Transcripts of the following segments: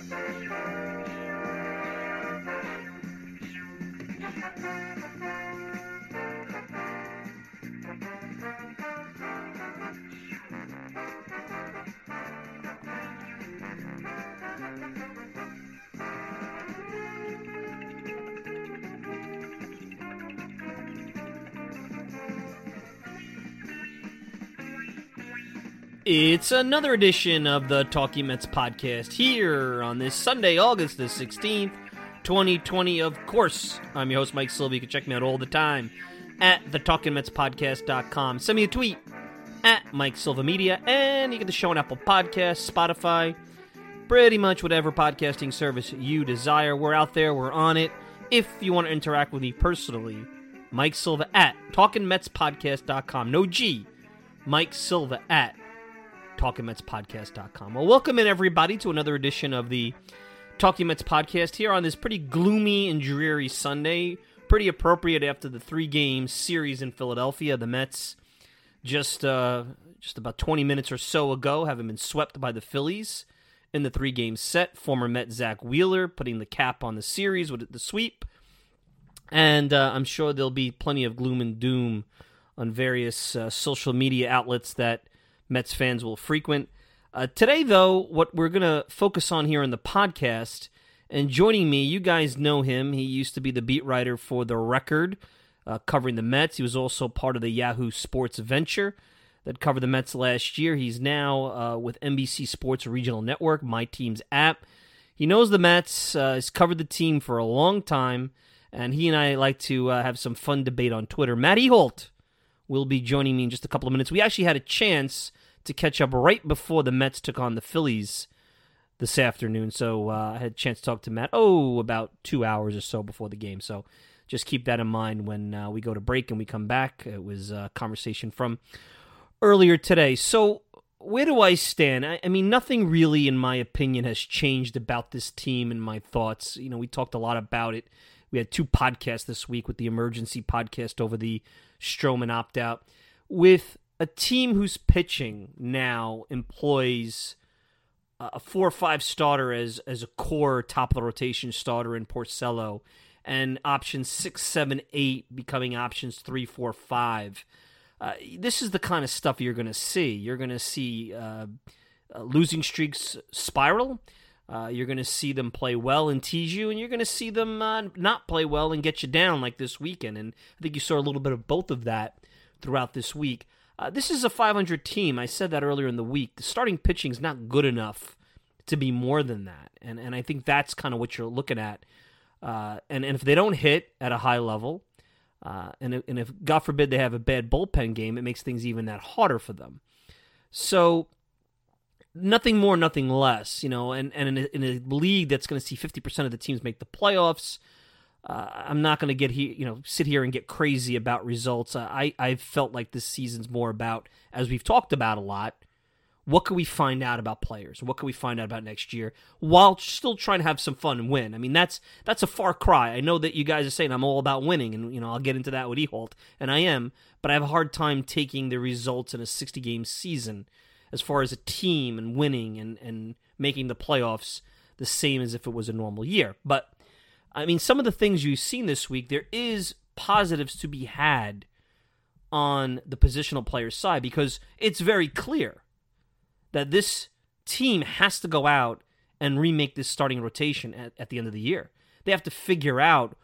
Thank you. It's another edition of the Talking Mets podcast here on this Sunday, August the 16th, 2020. Of course, I'm your host, Mike Silva. You can check me out all the time at thetalkingmetspodcast.com. Send me a tweet at Mike Silva Media, and you get the show on Apple Podcasts, Spotify, pretty much whatever podcasting service you desire. We're out there, we're on it. If you want to interact with me personally, Mike Silva at talkingmetspodcast.com. No G. Mike Silva at talkingmetspodcast.com. Well, welcome in everybody to another edition of the Talking Mets podcast here on this pretty gloomy and dreary Sunday. Pretty appropriate after the three game series in Philadelphia. The Mets just uh, just about 20 minutes or so ago having been swept by the Phillies in the three game set. Former Met Zack Wheeler putting the cap on the series with the sweep. And uh, I'm sure there'll be plenty of gloom and doom on various uh, social media outlets that Mets fans will frequent. Uh, today, though, what we're going to focus on here in the podcast, and joining me, you guys know him. He used to be the beat writer for The Record, uh, covering the Mets. He was also part of the Yahoo Sports venture that covered the Mets last year. He's now uh, with NBC Sports Regional Network, My Team's app. He knows the Mets, uh, has covered the team for a long time, and he and I like to uh, have some fun debate on Twitter. Matt Ehalt will be joining me in just a couple of minutes. We actually had a chance to catch up right before the Mets took on the Phillies this afternoon. So uh, I had a chance to talk to Matt, oh, about two hours or so before the game. So just keep that in mind when uh, we go to break and we come back. It was a conversation from earlier today. So where do I stand? I, I mean, nothing really, in my opinion, has changed about this team and my thoughts. You know, we talked a lot about it. We had two podcasts this week with the emergency podcast over the Stroman opt out. With a team who's pitching now employs a four or five starter as as a core top of the rotation starter in Porcello, and options six, seven, eight becoming options three, four, five. Uh, this is the kind of stuff you're going to see. You're going to see uh, uh, losing streaks spiral. Uh, you're going to see them play well and tease you, and you're going to see them uh, not play well and get you down like this weekend. And I think you saw a little bit of both of that throughout this week. Uh, this is a 500 team. I said that earlier in the week. The starting pitching is not good enough to be more than that, and and I think that's kind of what you're looking at. Uh, and and if they don't hit at a high level, uh, and and if God forbid they have a bad bullpen game, it makes things even that harder for them. So nothing more, nothing less, you know. And and in a, in a league that's going to see 50% of the teams make the playoffs uh, I'm not going to get here, you know, sit here and get crazy about results. Uh, I I felt like this season's more about, as we've talked about a lot, what can we find out about players? What can we find out about next year while still trying to have some fun and win? I mean, that's that's a far cry. I know that you guys are saying I'm all about winning, and you know I'll get into that with Ehalt, and I am, but I have a hard time taking the results in a 60 game season as far as a team and winning and and making the playoffs the same as if it was a normal year, but I mean, some of the things you've seen this week, there is positives to be had on the positional player's side because it's very clear that this team has to go out and remake this starting rotation at, at the end of the year. They have to figure out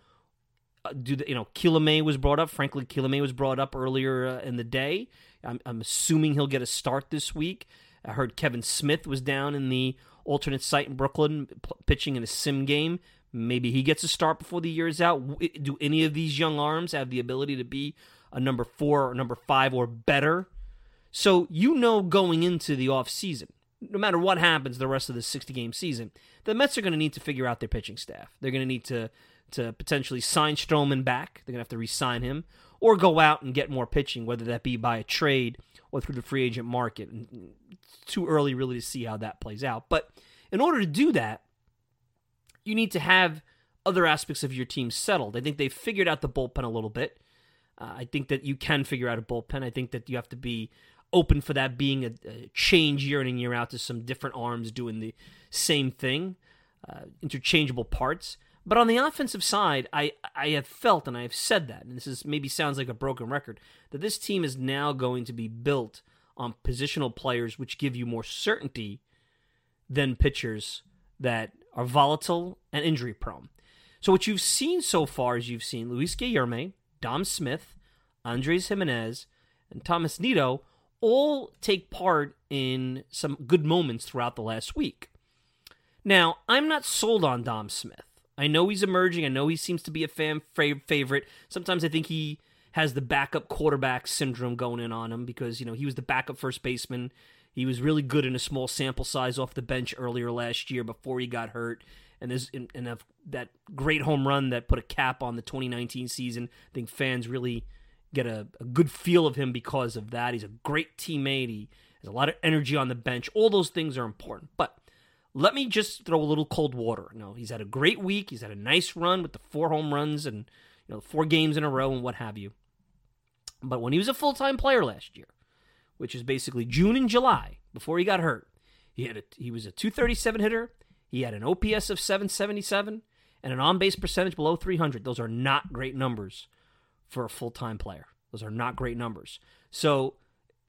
uh, do the, you know Kilome was brought up. Frankly, Kilome was brought up earlier uh, in the day. I'm, I'm assuming he'll get a start this week. I heard Kevin Smith was down in the alternate site in Brooklyn, p- pitching in a sim game. Maybe he gets a start before the year is out. Do any of these young arms have the ability to be a number four or number five or better? So you know going into the offseason, no matter what happens the rest of the 60 game season, the Mets are going to need to figure out their pitching staff. They're going to need to to potentially sign Stroman back. They're going to have to re-sign him or go out and get more pitching, whether that be by a trade or through the free agent market. And it's too early really to see how that plays out. But in order to do that, you need to have other aspects of your team settled. I think they've figured out the bullpen a little bit. Uh, I think that you can figure out a bullpen. I think that you have to be open for that being a, a change year in and year out to some different arms doing the same thing. uh, interchangeable parts. But on the offensive side, I, I have felt, and I have said that, and this is maybe sounds like a broken record, that this team is now going to be built on positional players which give you more certainty than pitchers that are volatile and injury prone. So what you've seen so far is you've seen Luis Guillorme, Dom Smith, Andres Gimenez, and Thomas Nido all take part in some good moments throughout the last week. Now, I'm not sold on Dom Smith. I know he's emerging. I know he seems to be a fan favorite. Sometimes I think he has the backup quarterback syndrome going in on him because, you know, he was the backup first baseman. He was really good in a small sample size off the bench earlier last year before he got hurt. And there's and that great home run that put a cap on the 2019 season. I think fans really get a, a good feel of him because of that. He's a great teammate. He has a lot of energy on the bench. All those things are important. But let me just throw a little cold water. No, he's had a great week. He's had a nice run with the four home runs and you know four games in a row and what have you. But when he was a full time player last year, which is basically June and July before he got hurt, he had a, he was a 237 hitter. He had an OPS of 777 and an on base percentage below 300. Those are not great numbers for a full time player. Those are not great numbers. So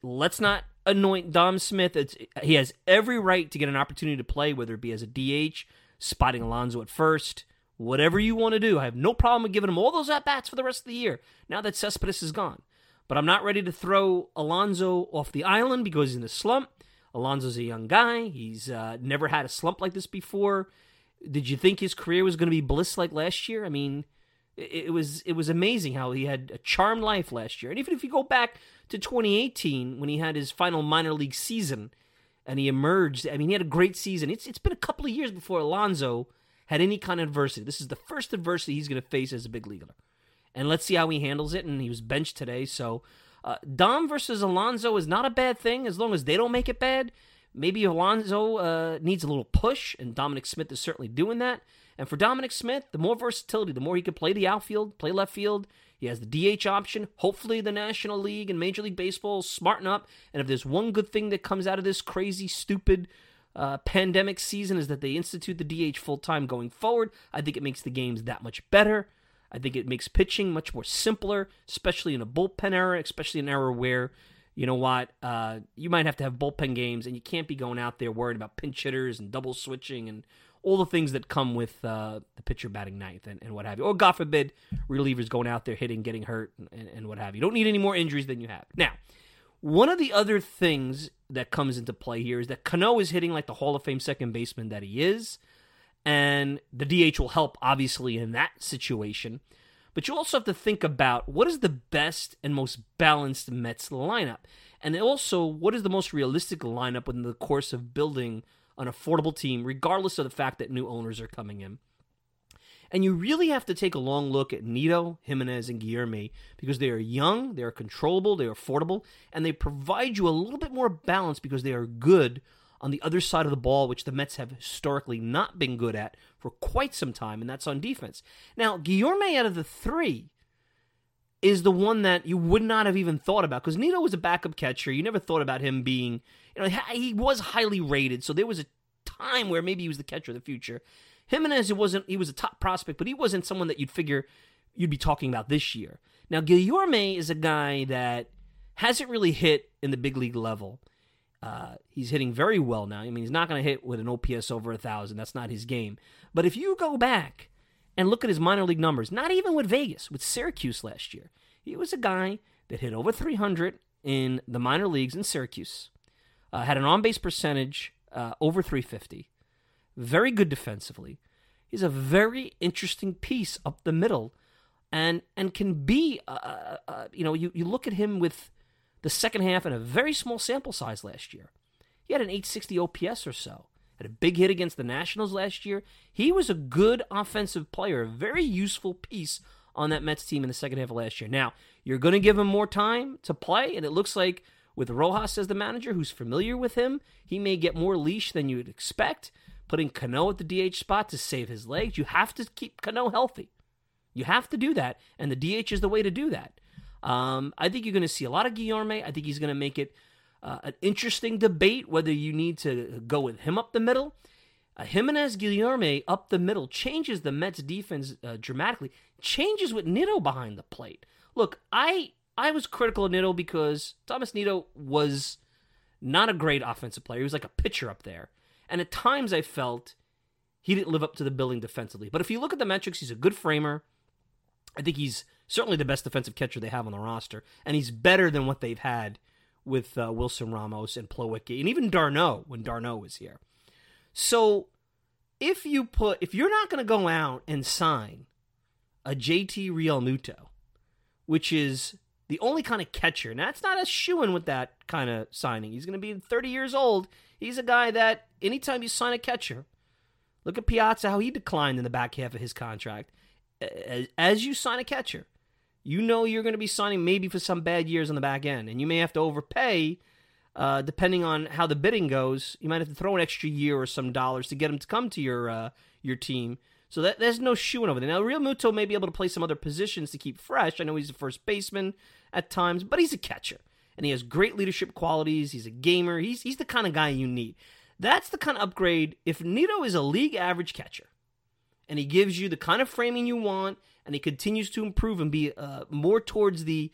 let's not anoint Dom Smith. It's, he has every right to get an opportunity to play, whether it be as a DH, spotting Alonso at first, whatever you want to do. I have no problem with giving him all those at bats for the rest of the year. Now that Cespedes is gone, but I'm not ready to throw Alonso off the island because he's in a slump. Alonso's a young guy. He's uh, never had a slump like this before. Did you think his career was going to be bliss like last year? I mean, it, it was it was amazing how he had a charmed life last year. And even if you go back to 2018 when he had his final minor league season and he emerged. I mean, he had a great season. It's it's been a couple of years before Alonso had any kind of adversity. This is the first adversity he's going to face as a big leaguer. And let's see how he handles it. And he was benched today, so uh, Dom versus Alonso is not a bad thing as long as they don't make it bad. Maybe Alonso uh, needs a little push, and Dominic Smith is certainly doing that. And for Dominic Smith, the more versatility, the more he can play the outfield, play left field, he has the DH option. Hopefully, the National League and Major League Baseball smarten up. And if there's one good thing that comes out of this crazy, stupid uh, pandemic season, is that they institute the DH full time going forward. I think it makes the games that much better. I think it makes pitching much more simpler, especially in a bullpen era, especially an era where, you know what, uh, you might have to have bullpen games and you can't be going out there worried about pinch hitters and double switching and all the things that come with uh, the pitcher batting ninth and, and what have you. Or, God forbid, relievers going out there hitting, getting hurt, and, and what have you. You don't need any more injuries than you have. Now, one of the other things that comes into play here is that Cano is hitting like the Hall of Fame second baseman that he is. And the DH will help, obviously, in that situation. But you also have to think about what is the best and most balanced Mets lineup. And also, what is the most realistic lineup in the course of building an affordable team, regardless of the fact that new owners are coming in. And you really have to take a long look at Nido, Gimenez, and Guillorme because they are young, they are controllable, they are affordable, and they provide you a little bit more balance because they are good on the other side of the ball, which the Mets have historically not been good at for quite some time, and that's on defense. Now, Guillorme out of the three is the one that you would not have even thought about because Nido was a backup catcher. You never thought about him being you know, he was highly rated, so there was a time where maybe he was the catcher of the future. Gimenez, it wasn't. He was a top prospect, but he wasn't someone that you'd figure you'd be talking about this year. Now, Guillorme is a guy that hasn't really hit in the big league level. Uh, he's hitting very well now. I mean, he's not going to hit with an OPS over a thousand. That's not his game. But if you go back and look at his minor league numbers, not even with Vegas, with Syracuse last year, he was a guy that hit over 300 in the minor leagues in Syracuse uh, had an on base percentage uh, over 350, very good defensively. He's a very interesting piece up the middle, and and can be, uh, uh, uh, you know, you, you look at him with the second half in a very small sample size last year. He had an 860 OPS or so. Had a big hit against the Nationals last year. He was a good offensive player, a very useful piece on that Mets team in the second half of last year. Now, you're going to give him more time to play, and it looks like with Rojas as the manager, who's familiar with him, he may get more leash than you'd expect. Putting Cano at the DH spot to save his legs, you have to keep Cano healthy. You have to do that, and the DH is the way to do that. Um, I think you're going to see a lot of Guillorme. I think he's going to make it uh, an interesting debate whether you need to go with him up the middle. Uh, Gimenez Guillorme up the middle changes the Mets defense uh, dramatically. Changes with Nido behind the plate. Look, I I was critical of Nido because Thomas Nido was not a great offensive player. He was like a pitcher up there, and at times I felt he didn't live up to the billing defensively. But if you look at the metrics, he's a good framer. I think he's certainly the best defensive catcher they have on the roster, and he's better than what they've had with uh, Wilson Ramos and Plawecki, and even d'Arnaud when d'Arnaud was here. So if you put if you're not going to go out and sign a JT Realmuto, which is the only kind of catcher, and that's not a shoe in with that kind of signing. He's going to be 30 years old. He's a guy that anytime you sign a catcher, look at Piazza how he declined in the back half of his contract. As you sign a catcher, you know you're going to be signing maybe for some bad years on the back end, and you may have to overpay uh, depending on how the bidding goes, you might have to throw an extra year or some dollars to get him to come to your uh, your team. So that there's no shoeing over there. Now, Realmuto may be able to play some other positions to keep fresh. I know he's a first baseman at times, but he's a catcher, and he has great leadership qualities. He's a gamer. He's he's the kind of guy you need. That's the kind of upgrade. If Nido is a league average catcher, and he gives you the kind of framing you want, and he continues to improve and be uh, more towards the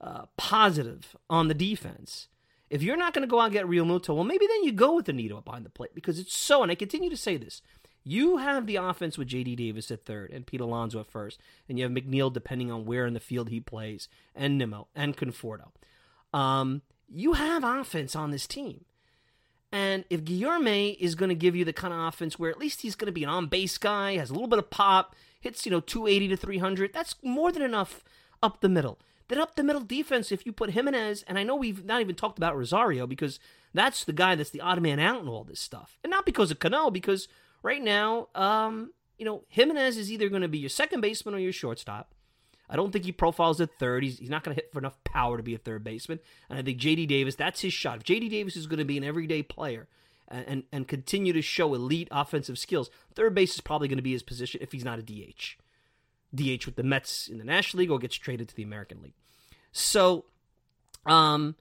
uh, positive on the defense, if you're not going to go out and get Realmuto, well, maybe then you go with the Nido behind the plate because it's so, and I continue to say this. You have the offense with J.D. Davis at third and Pete Alonso at first, and you have McNeil depending on where in the field he plays, and Nimmo and Conforto. Um, you have offense on this team. And if Guillorme is going to give you the kind of offense where at least he's going to be an on base guy, has a little bit of pop, hits, you know, 280 to 300, that's more than enough up the middle. Then up the middle defense, if you put Gimenez, and I know we've not even talked about Rosario because that's the guy that's the odd man out in all this stuff. And not because of Cano, because right now, um, you know, Gimenez is either going to be your second baseman or your shortstop. I don't think he profiles at third. He's, he's not going to hit for enough power to be a third baseman. And I think JD Davis, that's his shot. If JD Davis is going to be an everyday player and, and, and continue to show elite offensive skills, third base is probably going to be his position if he's not a DH. DH with the Mets in the National League or gets traded to the American League. So, um,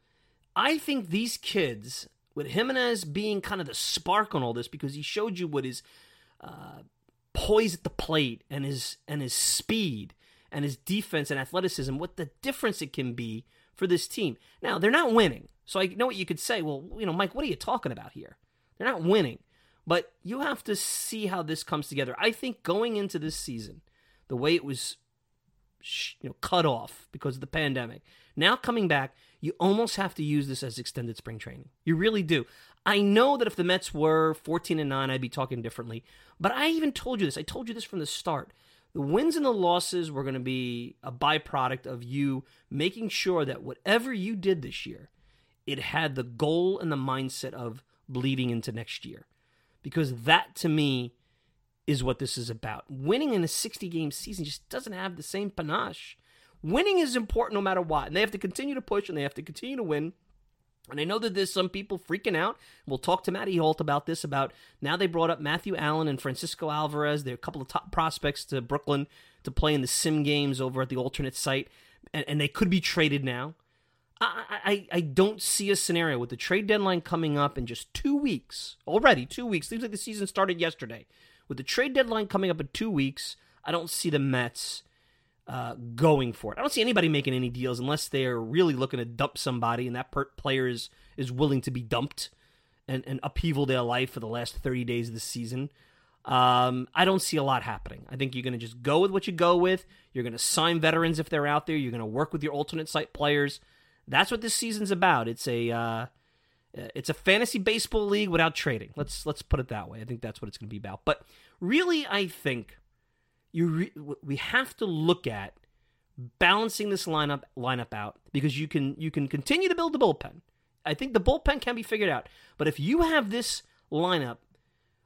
I think these kids, with Gimenez being kind of the spark on all this, because he showed you what his uh, poise at the plate and his and his speed and his defense and athleticism, what the difference it can be for this team. Now they're not winning, so I know what you could say. Well, you know, Mike, what are you talking about here? They're not winning, but you have to see how this comes together. I think going into this season the way it was you know cut off because of the pandemic. Now coming back, you almost have to use this as extended spring training. You really do. I know that if the Mets were 14 and 9, I'd be talking differently. But I even told you this. I told you this from the start. The wins and the losses were going to be a byproduct of you making sure that whatever you did this year, it had the goal and the mindset of bleeding into next year. Because that to me is what this is about. Winning in a 60 game season just doesn't have the same panache. Winning is important no matter what, and they have to continue to push and they have to continue to win. And I know that there's some people freaking out. We'll talk to Matt Ehalt about this. About now they brought up Matthew Allen and Francisco Alvarez. They're a couple of top prospects to Brooklyn to play in the sim games over at the alternate site, and, and they could be traded now. I, I, I don't see a scenario with the trade deadline coming up in just two weeks already. Two weeks seems like the season started yesterday. With the trade deadline coming up in two weeks, I don't see the Mets uh, going for it. I don't see anybody making any deals unless they're really looking to dump somebody and that per- player is, is willing to be dumped and, and upheaval their life for the last 30 days of the season. Um, I don't see a lot happening. I think you're going to just go with what you go with. You're going to sign veterans if they're out there. You're going to work with your alternate site players. That's what this season's about. It's a uh, it's a fantasy baseball league without trading. Let's let's put it that way. I think that's what it's going to be about. But really, I think you re- we have to look at balancing this lineup lineup out because you can you can continue to build the bullpen. I think the bullpen can be figured out. But if you have this lineup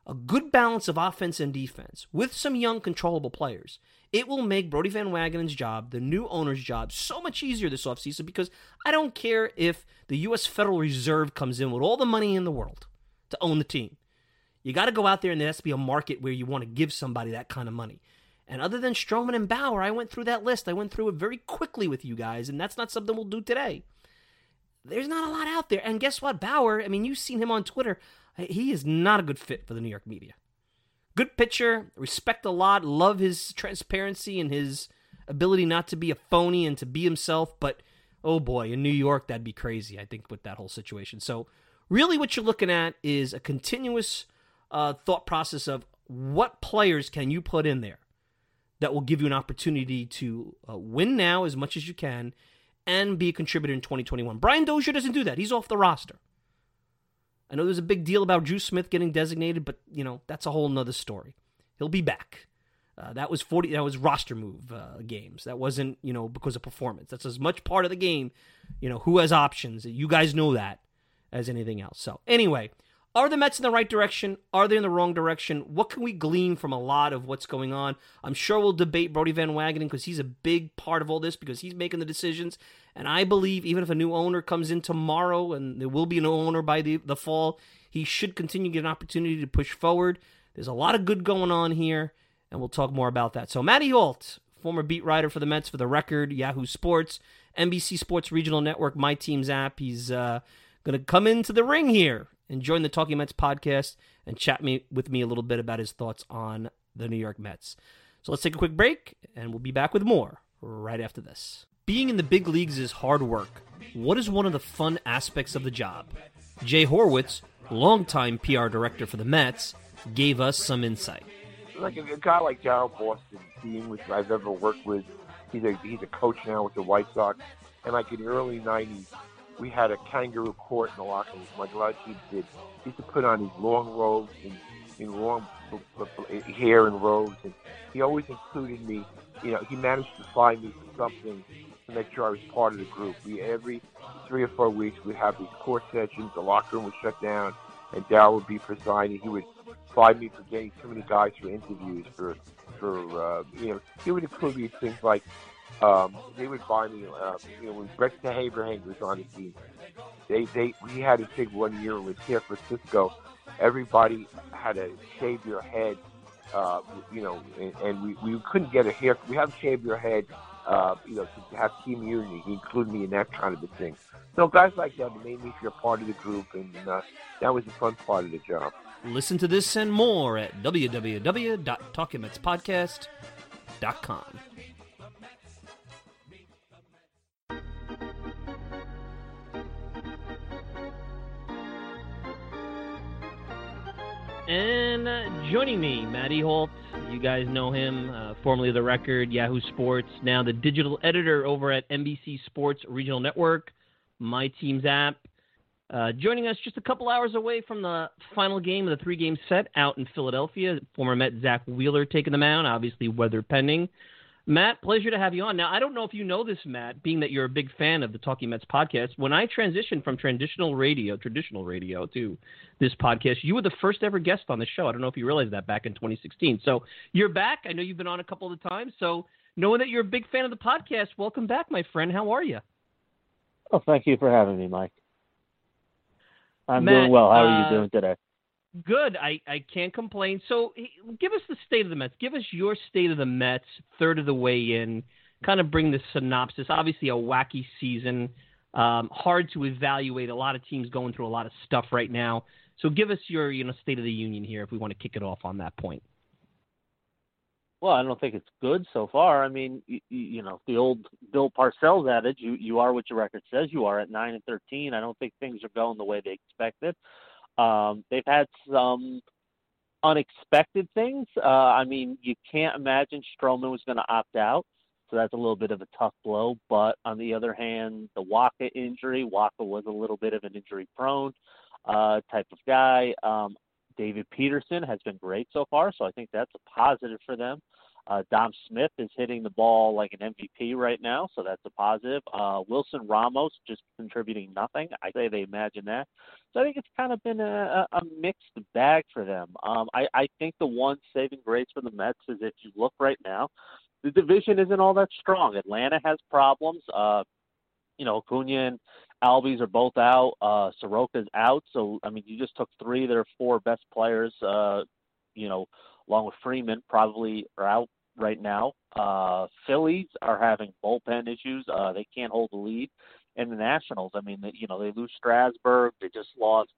a good balance of offense and defense with some young, controllable players, it will make Brodie Van Wagenen's job, the new owner's job, so much easier this offseason because I don't care if the U.S. Federal Reserve comes in with all the money in the world to own the team. You got to go out there and there has to be a market where you want to give somebody that kind of money. And other than Stroman and Bauer, I went through that list. I went through it very quickly with you guys, and that's not something we'll do today. There's not a lot out there. And guess what? Bauer, I mean, you've seen him on Twitter he is not a good fit for the New York media. good pitcher. Respect a lot. Love his transparency and his ability not to be a phony and to be himself. But oh boy, in New York, that'd be crazy. I think with that whole situation. So really, what you're looking at is a continuous uh, thought process of what players can you put in there that will give you an opportunity to uh, win now as much as you can and be a contributor in 2021. Brian Dozier doesn't do that. He's off the roster. I know there's a big deal about Drew Smith getting designated, but you know that's a whole nother story. He'll be back. Uh, that was 40. That was roster move uh, games. That wasn't you know because of performance. That's as much part of the game. You know who has options. You guys know that as anything else. So anyway, are the Mets in the right direction? Are they in the wrong direction? What can we glean from a lot of what's going on? I'm sure we'll debate Brodie Van Wagenen because he's a big part of all this because he's making the decisions. And I believe even if a new owner comes in tomorrow and there will be an owner by the, the fall, he should continue to get an opportunity to push forward. There's a lot of good going on here, and we'll talk more about that. So, Matt Ehalt, former beat writer for the Mets for the record, Yahoo Sports, NBC Sports Regional Network, My Team's app. He's uh, going to come into the ring here and join the Talking Mets podcast and chat me with me a little bit about his thoughts on the New York Mets. So let's take a quick break, and we'll be back with more right after this. Being in the big leagues is hard work. What is one of the fun aspects of the job? Jay Horwitz, longtime PR director for the Mets, gave us some insight. Like a, guy like Daryl Boston, being with I've ever worked with, he's a he's a coach now with the White Sox, and like in the early '90s, we had a kangaroo court in the locker room, lot of did. He used to put on these long robes and, and long hair and robes, and he always included me. You know, he managed to find me something to make sure I was part of the group. We every three or four weeks we'd have these court sessions. The locker room would shut down, and Dal would be presiding. He would find me for getting too many guys for interviews for for uh, you know. He would include these things like um, they would buy me, uh, you know, when Rex Abraham was on the team, they, they, we had a thing one year with San Francisco. Everybody had to shave your head, uh, you know, and, and we, we couldn't get a hair. We have to shave your head, uh, you know, to have team unity. He included me in that kind of a thing. So guys like that made me feel part of the group, and uh, that was the fun part of the job. Listen to this and more at www.talkingmetspodcast.com. And uh, joining me, Matt Ehalt. You guys know him, uh, formerly The Record, Yahoo Sports, now the digital editor over at NBC Sports Regional Network, My Team's app. Uh, joining us just a couple hours away from the final game of the three game set out in Philadelphia. Former Met Zack Wheeler taking the mound, obviously weather pending. Matt, pleasure to have you on. Now, I don't know if you know this, Matt, being that you're a big fan of the Talking Mets podcast. When I transitioned from traditional radio, traditional radio to this podcast, you were the first ever guest on the show. I don't know if you realized that back in 2016. So you're back. I know you've been on a couple of times. So knowing that you're a big fan of the podcast, welcome back, my friend. How are you? Oh, thank you for having me, Mike. I'm Matt, doing well. How are you uh, doing today? Good. I, I can't complain. So give us the state of the Mets. Give us your state of the Mets, third of the way in. Kind of bring the synopsis. Obviously, a wacky season. Um, hard to evaluate. A lot of teams going through a lot of stuff right now. So give us your you know state of the union here if we want to kick it off on that point. Well, I don't think it's good so far. I mean, you, you know, the old Bill Parcells adage, you you are what your record says you are at 9 and 13. I don't think things are going the way they expected. Um, they've had some unexpected things. Uh, I mean, you can't imagine Stroman was going to opt out, so that's a little bit of a tough blow. But on the other hand, the Wacha injury, Wacha was a little bit of an injury-prone uh, type of guy. Um, David Peterson has been great so far, so I think that's a positive for them. Uh, Dom Smith is hitting the ball like an MVP right now, so that's a positive. Uh, Wilson Ramos just contributing nothing. I say they imagine that. So I think it's kind of been a, a mixed bag for them. Um, I, I think the one saving grace for the Mets is if you look right now, the division isn't all that strong. Atlanta has problems. Uh, you know, Acuna and Albies are both out. Uh, Soroka's out. So, I mean, you just took three of their four best players, uh, you know, along with Freeman, probably are out right now. Uh, Phillies are having bullpen issues. Uh, they can't hold the lead. And the Nationals, I mean, you know, they lose Strasburg. They just lost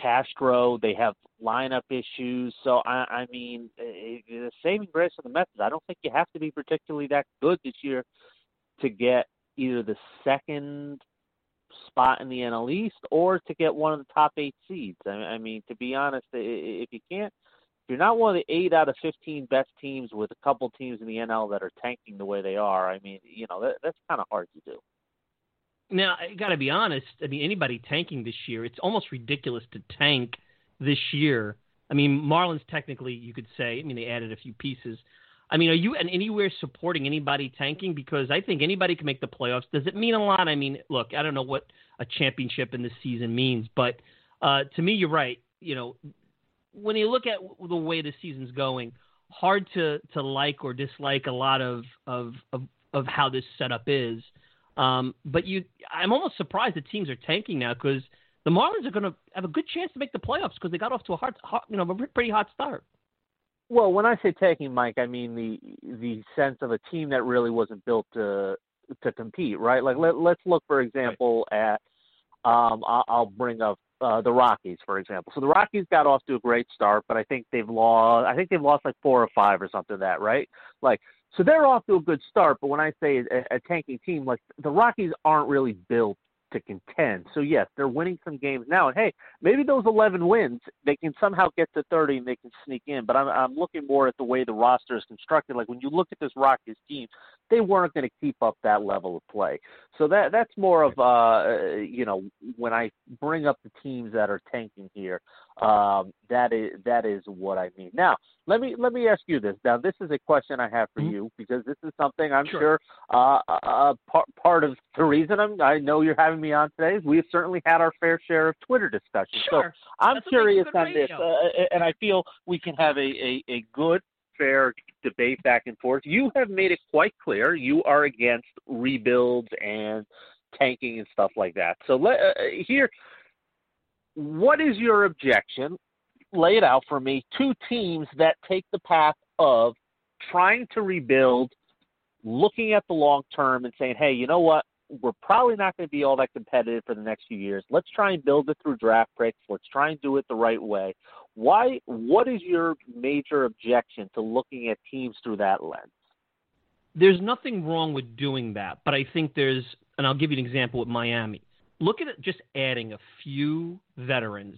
Castro. They have lineup issues. So I, I mean, eh, eh, the saving grace of the Mets is I don't think you have to be particularly that good this year to get either the second spot in the NL East or to get one of the top eight seeds. I, I mean, to be honest, if you can't, you're not one of the eight out of 15 best teams with a couple teams in the NL that are tanking the way they are, I mean, you know, that, that's kind of hard to do. Now, I got to be honest. I mean, anybody tanking this year, it's almost ridiculous to tank this year. I mean, Marlins technically, you could say. I mean, they added a few pieces. I mean, are you and anywhere supporting anybody tanking? Because I think anybody can make the playoffs. Does it mean a lot? I mean, look, I don't know what a championship in this season means, but uh, to me, you're right. You know, when you look at the way the season's going, hard to to like or dislike a lot of of of, of how this setup is. Um, but you, I'm almost surprised the teams are tanking now because the Marlins are going to have a good chance to make the playoffs because they got off to a hard, you know, a pretty hot start. Well, when I say tanking, Mike, I mean the the sense of a team that really wasn't built to to compete, right? Like let let's look, for example, right. at um, I'll bring up uh, the Rockies, for example. So the Rockies got off to a great start, but I think they've lost. I think they've lost like four or five or something. Like that right? Like so they're off to a good start, but when I say a, a tanking team, like the Rockies aren't really built to contend. So yes, they're winning some games now, and hey, maybe those 11 wins they can somehow get to 30 and they can sneak in. But I'm I'm looking more at the way the roster is constructed. Like when you look at this Rockies team, they weren't going to keep up that level of play. So that that's more of uh you know when I bring up the teams that are tanking here, um, that is that is what I mean. Now let me let me ask you this. Now this is a question I have for mm-hmm. you because this is something I'm sure, sure uh, uh, uh part part of the reason I'm I know you're having me on today is we've certainly had our fair share of Twitter discussions. Sure. So I'm That's curious on this, uh, and I feel we can have a, a, a good fair debate back and forth. You have made it quite clear you are against rebuilds and tanking and stuff like that. So let uh, here, what is your objection? Lay it out for me. Two teams that take the path of trying to rebuild, looking at the long term and saying, hey, you know what? We're probably not going to be all that competitive for the next few years. Let's try and build it through draft picks. Let's try and do it the right way. Why? What is your major objection to looking at teams through that lens? There's nothing wrong with doing that, but I think there's, and I'll give you an example with Miami. Look at it, just adding a few veterans,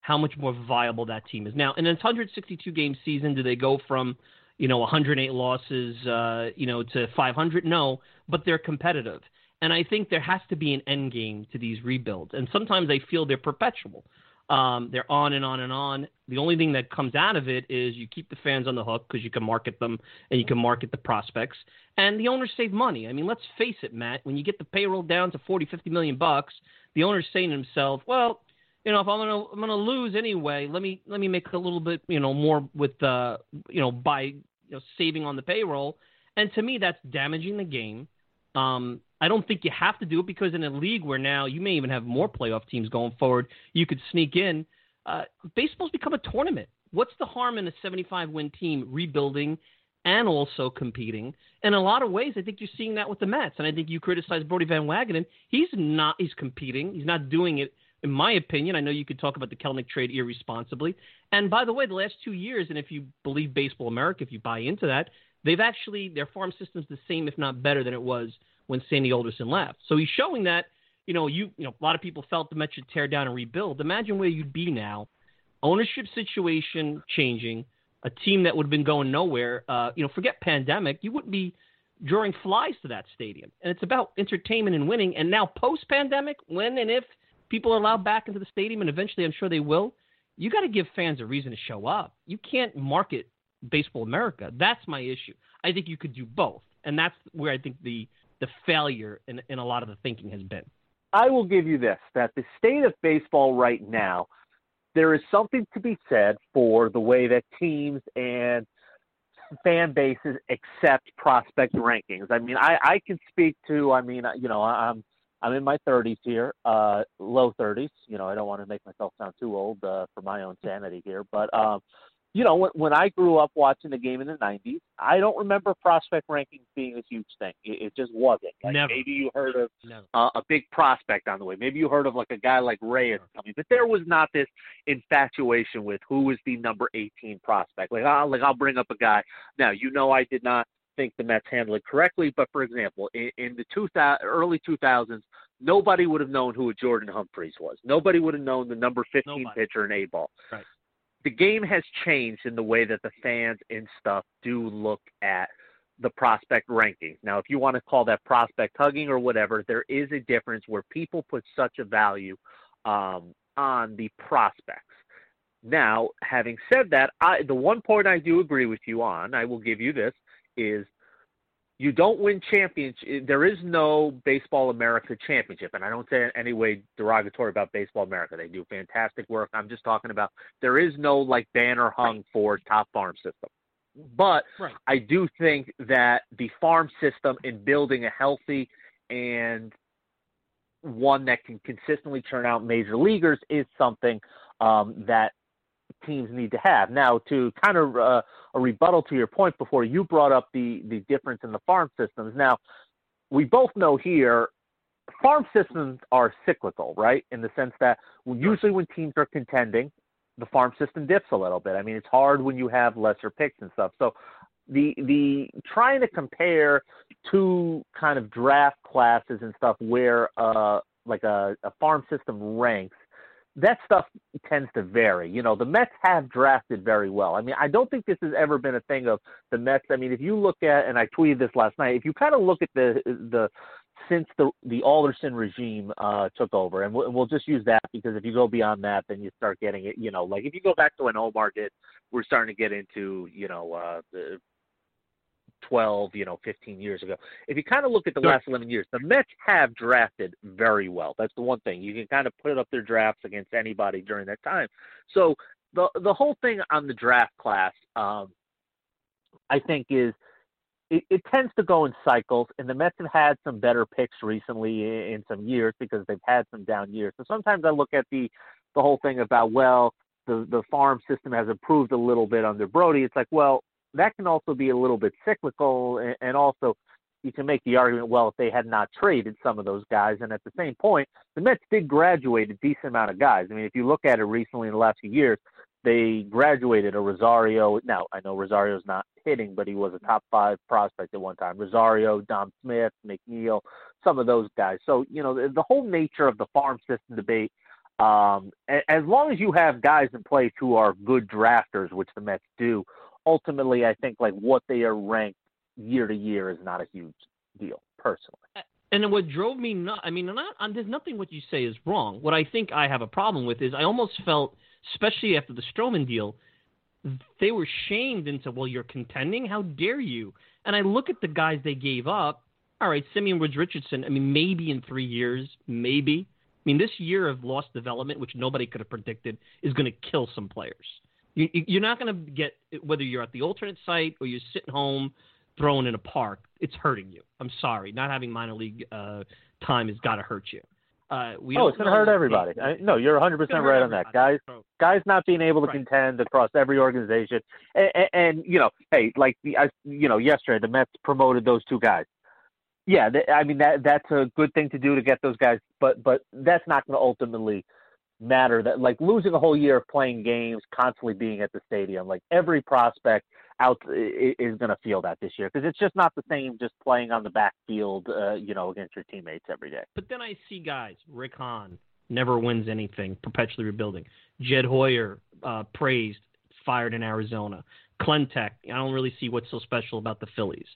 how much more viable that team is. Now, in a 162 game season, do they go from, you know, 108 losses, uh, you know, to 500? No, but they're competitive. And I think there has to be an end game to these rebuilds. And sometimes I feel they're perpetual. Um, they're on and on and on. The only thing that comes out of it is you keep the fans on the hook because you can market them and you can market the prospects, and the owners save money. I mean, let's face it, Matt. When you get the payroll down to 40, 50 million bucks, the owner's saying to himself, "Well, you know, if I'm gonna I'm gonna lose anyway, let me let me make a little bit, you know, more with uh, you know, by you know, saving on the payroll." And to me, that's damaging the game. Um, I don't think you have to do it because in a league where now you may even have more playoff teams going forward, you could sneak in. Uh, baseball's become a tournament. What's the harm in a 75 win team rebuilding and also competing? In a lot of ways, I think you're seeing that with the Mets. And I think you criticize Brodie Van Wagenen. He's not. He's competing. He's not doing it. In my opinion, I know you could talk about the Kelenic trade irresponsibly. And by the way, the last two years, and if you believe Baseball America, if you buy into that, they've actually their farm system's the same, if not better, than it was when Sandy Alderson left. So he's showing that, you know, you you know, a lot of people felt the Mets should tear down and rebuild. Imagine where you'd be now. Ownership situation changing, a team that would have been going nowhere. Uh, you know, forget pandemic, you wouldn't be drawing flies to that stadium. And it's about entertainment and winning. And now post pandemic, when and if people are allowed back into the stadium, and eventually I'm sure they will, you got to give fans a reason to show up. You can't market Baseball America. That's my issue. I think you could do both. And that's where I think the the failure in, in a lot of the thinking has been. I will give you this that the state of baseball right now, there is something to be said for the way that teams and fan bases accept prospect rankings. I mean, I, I can speak to, I mean, you know, I'm I'm in my 30s here, uh, low 30s. You know, I don't want to make myself sound too old uh, for my own sanity here, but um, you know, when, when I grew up watching the game in the '90s, I don't remember prospect rankings being a huge thing. It, it just wasn't. Like Never. maybe you heard of uh, a big prospect on the way. Maybe you heard of like a guy like Reyes coming, but there was not this infatuation with who was the number 18 prospect. Like, I'll, like I'll bring up a guy. Now, you know, I did not think the Mets handled it correctly, but for example, in, in the 2000, early 2000s, nobody would have known who a Jordan Humphreys was. Nobody would have known the number 15 Nobody. pitcher in A ball. Right. The game has changed in the way that the fans and stuff do look at the prospect rankings. Now, if you want to call that prospect hugging or whatever, there is a difference where people put such a value um, on the prospects. Now, having said that, I, the one point I do agree with you on, I will give you this, is you don't win championship. There is no Baseball America championship, and I don't say it any way derogatory about Baseball America. They do fantastic work. I'm just talking about there is no like banner hung for top farm system. But Right. I do think that the farm system in building a healthy and one that can consistently turn out major leaguers is something um, that teams need to have. Now, to kind of uh, a rebuttal to your point before, you brought up the the difference in the farm systems. Now, we both know here farm systems are cyclical, right? In the sense that usually when teams are contending, the farm system dips a little bit. I mean, it's hard when you have lesser picks and stuff. So the the trying to compare two kind of draft classes and stuff where uh like a, a farm system ranks that stuff tends to vary. You know, the Mets have drafted very well. I mean, I don't think this has ever been a thing of the Mets. I mean, if you look at, and I tweeted this last night, if you kind of look at the the since the the Alderson regime uh, took over, and we'll, we'll just use that because if you go beyond that, then you start getting it. You know, like if you go back to when Omar did, we're starting to get into you know uh, the 12, you know, 15 years ago. If you kind of look at the Sure. last 11 years, the Mets have drafted very well. That's the one thing. You can kind of put up their drafts against anybody during that time. So the the whole thing on the draft class, um, I think, is it, it tends to go in cycles, and the Mets have had some better picks recently in, in some years because they've had some down years. So sometimes I look at the the whole thing about well, the the farm system has improved a little bit under Brodie. It's like well, that can also be a little bit cyclical, and, also you can make the argument, well, if they had not traded some of those guys, and at the same point, the Mets did graduate a decent amount of guys. I mean, if you look at it recently in the last few years, they graduated a Rosario. Now, I know Rosario's not hitting, but he was a top five prospect at one time. Rosario, Dom Smith, McNeil, some of those guys. So, you know, the, the whole nature of the farm system debate, um, as long as you have guys in place who are good drafters, which the Mets do, ultimately, I think like what they are ranked year to year is not a huge deal, personally. And what drove me not, I mean, not, um, there's nothing what you say is wrong. What I think I have a problem with is I almost felt, especially after the Stroman deal, they were shamed into, well, you're contending? How dare you? And I look at the guys they gave up. All right, Simeon Woods Richardson, I mean, maybe in three years, maybe. I mean, this year of lost development, which nobody could have predicted, is going to kill some players. You, you- you're not going to get, whether you're at the alternate site or you're sitting home throwing in a park, it's hurting you. I'm sorry. Not having minor league uh, time has got to hurt you. Uh, we oh, it's going to hurt everybody. I, no, you're 100% It's gonna right on that, guys. Guys not being able to Right. contend across every organization, and, and, and you know, hey, like the, I, you know, yesterday the Mets promoted those two guys. Yeah, th- I mean that that's a good thing to do to get those guys, but but that's not going to ultimately matter. That like losing a whole year of playing games, constantly being at the stadium, like every prospect out is going to feel that this year because it's just not the same just playing on the backfield, uh, you know, against your teammates every day. But then I see guys, Rick Hahn never wins anything, perpetually rebuilding. Jed Hoyer, uh, praised, fired in Arizona. Klentak, I don't really see what's so special about the Phillies.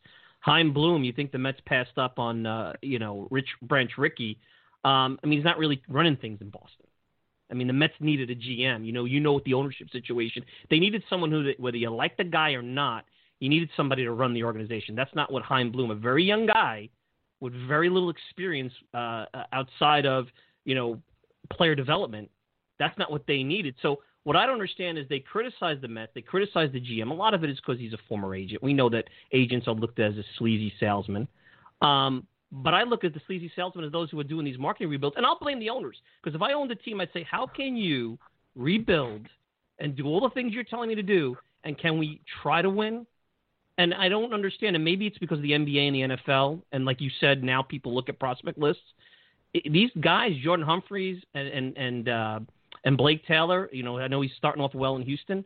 Chaim Bloom, you think the Mets passed up on, uh, you know, Rich Branch Rickey. Um, I mean, he's not really running things in Boston. I mean, the Mets needed a GM. You know, you know, what the ownership situation, they needed someone who, whether you like the guy or not, you needed somebody to run the organization. That's not what Chaim Bloom, a very young guy with very little experience uh, outside of, you know, player development. That's not what they needed. So what I don't understand is they criticize the Mets, they criticize the GM. A lot of it is because he's a former agent. We know that agents are looked at as a sleazy salesman. Um, but I look at the sleazy salesmen as those who are doing these marketing rebuilds, and I'll blame the owners because if I owned the team, I'd say, how can you rebuild and do all the things you're telling me to do and can we try to win? And I don't understand. And maybe it's because of the NBA and the NFL, and like you said, now people look at prospect lists. It, these guys, Jordan Humphreys and and and, uh, and Blake Taylor, you know, I know he's starting off well in Houston.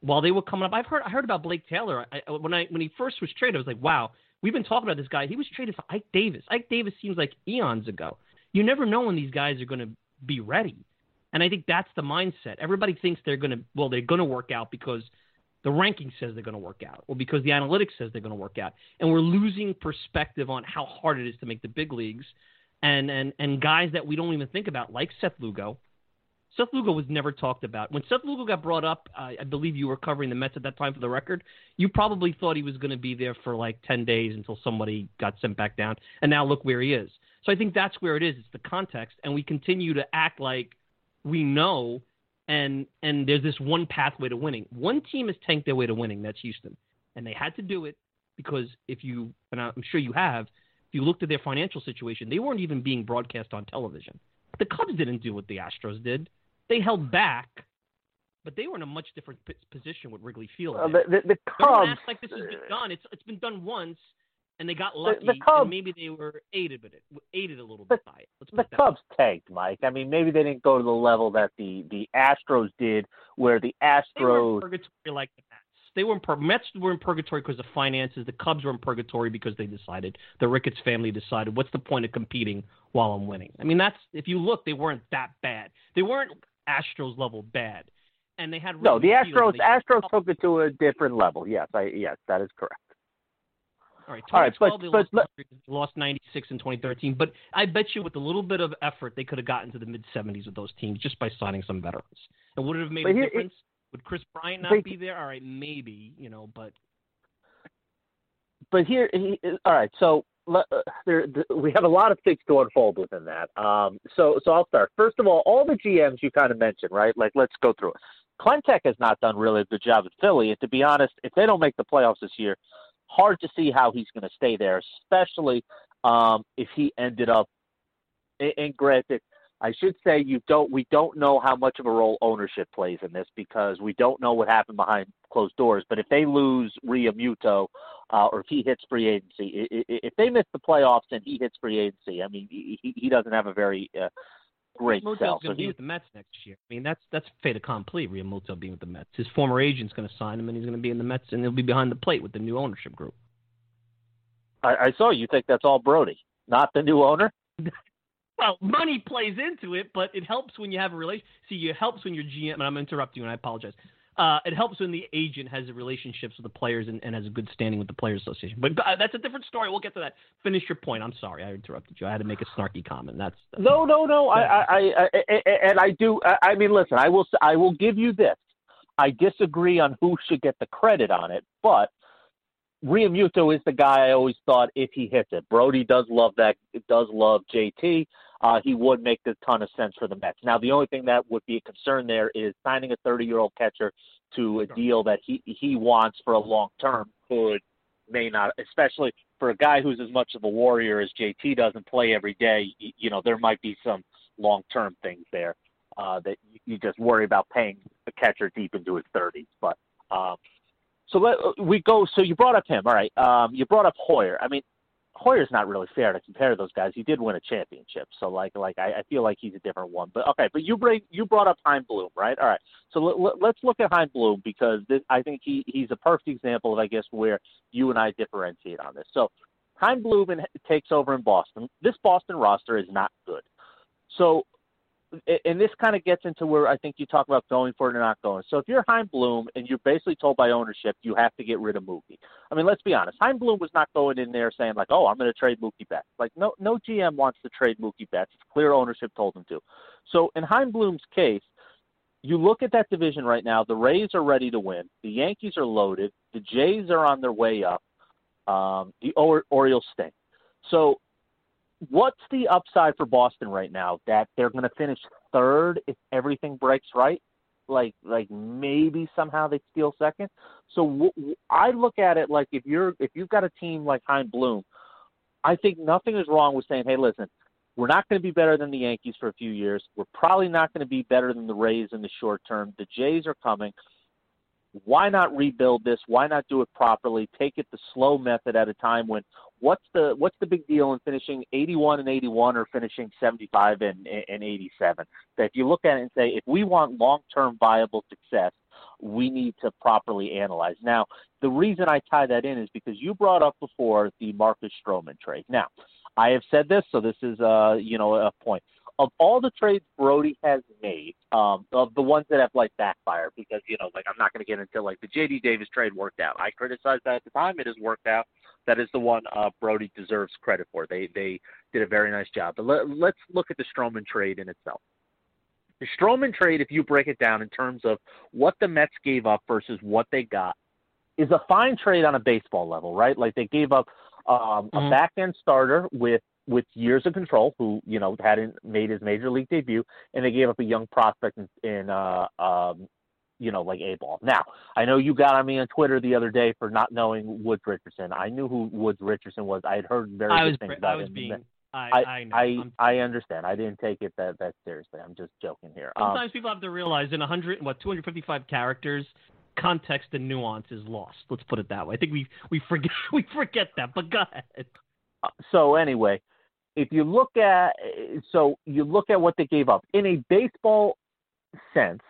While they were coming up, I've heard I heard about Blake Taylor. I, when I when he first was traded, I was like, wow, we've been talking about this guy. He was traded for Ike Davis. Ike Davis seems like eons ago. You never know when these guys are going to be ready. And I think that's the mindset. Everybody thinks they're going to, well, they're going to work out because the ranking says they're going to work out or because the analytics says they're going to work out. And we're losing perspective on how hard it is to make the big leagues. And, and, and guys that we don't even think about, like Seth Lugo. Seth Lugo was never talked about. When Seth Lugo got brought up, I believe you were covering the Mets at that time for the record. You probably thought he was going to be there for like 10 days until somebody got sent back down. And now look where he is. So I think that's where it is. It's the context. And we continue to act like we know and and there's this one pathway to winning. One team has tanked their way to winning. That's Houston, and they had to do it because if you and I'm sure you have, if you looked at their financial situation, they weren't even being broadcast on television. The Cubs didn't do what the Astros did. They held back, but they were in a much different position with Wrigley Field. Uh, the, the, the Cubs, like this has been done. It's it's been done once, and they got lucky. The, the Cubs, maybe they were aided with it, aided a little bit by it. the Cubs tanked, Mike. I mean, maybe they didn't go to the level that the the Astros did, where the Astros they were in purgatory like the Mets. They were in pur- Mets were in purgatory because of finances. The Cubs were in purgatory because they decided the Ricketts family decided what's the point of competing while I'm winning. I mean, that's if you look, they weren't that bad. They weren't Astros level bad, and they had no. The Astros Astros took it to a different level. Yes, I yes, that is correct. All right, 2012 All right, but, they lost, but, lost 96 in 2013, but I bet you with a little bit of effort they could have gotten to the mid 70s with those teams just by signing some veterans. And would it have made a here, difference? It, would Kris Bryant not be there? All right, maybe you know, but but here, he, all right. So there, we have a lot of things to unfold within that. Um, so so I'll start. First of all, all the GMs you kind of mentioned, right? Like let's go through it. Klentak has not done really a good job at Philly, and to be honest, if they don't make the playoffs this year, hard to see how he's going to stay there, especially um, if he ended up. And granted, I should say you don't. We don't know how much of a role ownership plays in this because we don't know what happened behind closed doors. But if they lose Realmuto, uh, or if he hits free agency, if they miss the playoffs and he hits free agency, I mean, he, he doesn't have a very uh, great Realmuto's sell. going to be with the Mets next year. I mean, that's that's fait accompli. Realmuto being with the Mets. His former agent's going to sign him, and he's going to be in the Mets, and he'll be behind the plate with the new ownership group. I, I saw you think that's all Brodie, not the new owner. well, money plays into it, but it helps when you have a relation. See, it helps when you're GM. And I'm interrupting you, and I apologize. Uh, it helps when the agent has relationships with the players and, and, has a good standing with the Players Association. But uh, that's a different story. We'll get to that. Finish your point. I'm sorry, I interrupted you. I had to make a snarky comment. That's, that's no, no, no. I, I, I, I, and I do. I mean, listen. I will. I will give you this. I disagree on who should get the credit on it, but Realmuto is the guy I always thought if he hits it. Brodie does love that. Does love JT uh, he would make a ton of sense for the Mets. Now, the only thing that would be a concern there is signing a 30 year old catcher to a deal that he he wants for a long term could may not, especially for a guy who's as much of a warrior as JT doesn't play every day. You know, there might be some long term things there uh, that you just worry about paying a catcher deep into his 30s. But um, so let, we go. So you brought up him. All right. Um, you brought up Hoyer. I mean, Hoyer's not really fair to compare those guys. He did win a championship, so like like I, I feel like he's a different one. But okay, but you bring you brought up Chaim Bloom, right? All right, so let, let's look at Chaim Bloom because this, I think he he's a perfect example of I guess where you and I differentiate on this. So Chaim Bloom takes over in Boston. This Boston roster is not good. So and this kind of gets into where I think you talk about going for it or not going. So if you're Chaim Bloom and you're basically told by ownership you have to get rid of Mookie, I mean, let's be honest. Chaim Bloom was not going in there saying like, "Oh, I'm going to trade Mookie Betts." Like, no, no GM wants to trade Mookie Betts. It's clear ownership told him to. So in Chaim Bloom's case, you look at that division right now. The Rays are ready to win. The Yankees are loaded. The Jays are on their way up. Um, the or- Orioles stink. So what's the upside for Boston right now that they're going to finish third if everything breaks right? Like, like maybe somehow they steal second. So I look at it like if you're if you've got a team like Chaim Bloom, I think nothing is wrong with saying, hey, listen, we're not going to be better than the Yankees for a few years. We're probably not going to be better than the Rays in the short term. The Jays are coming. Why not rebuild this? Why not do it properly? Take it the slow method at a time when what's the what's the big deal in finishing 81 and 81 or finishing 75 and, and 87? That if you look at it and say, if we want long-term viable success, we need to properly analyze. Now, the reason I tie that in is because you brought up before the Marcus Stroman trade. Now, I have said this, so this is uh, you know a point. Of all the trades Brodie has made, um, of the ones that have like backfired, because you know, like I'm not going to get into like the J.D. Davis trade worked out. I criticized that at the time. It has worked out. That is the one uh, Brodie deserves credit for. They they did a very nice job. But let, let's look at the Stroman trade in itself. The Stroman trade, if you break it down in terms of what the Mets gave up versus what they got, is a fine trade on a baseball level, right? Like they gave up um, mm-hmm. a back end starter with with years of control, who you know hadn't made his major league debut, and they gave up a young prospect in, in uh, um, you know, like A ball. Now, I know you got on me on Twitter the other day for not knowing Woods Richardson. I knew who Woods Richardson was. I had heard very I good was, things about I was him. Being, I, I, I, I, I, understand. I didn't take it that that seriously. I'm just joking here. Um, Sometimes um, people have to realize in 100, what 255 characters, context and nuance is lost. Let's put it that way. I think we we forget we forget that. But go ahead. Uh, so anyway, if you look at so you look at what they gave up in a baseball sense,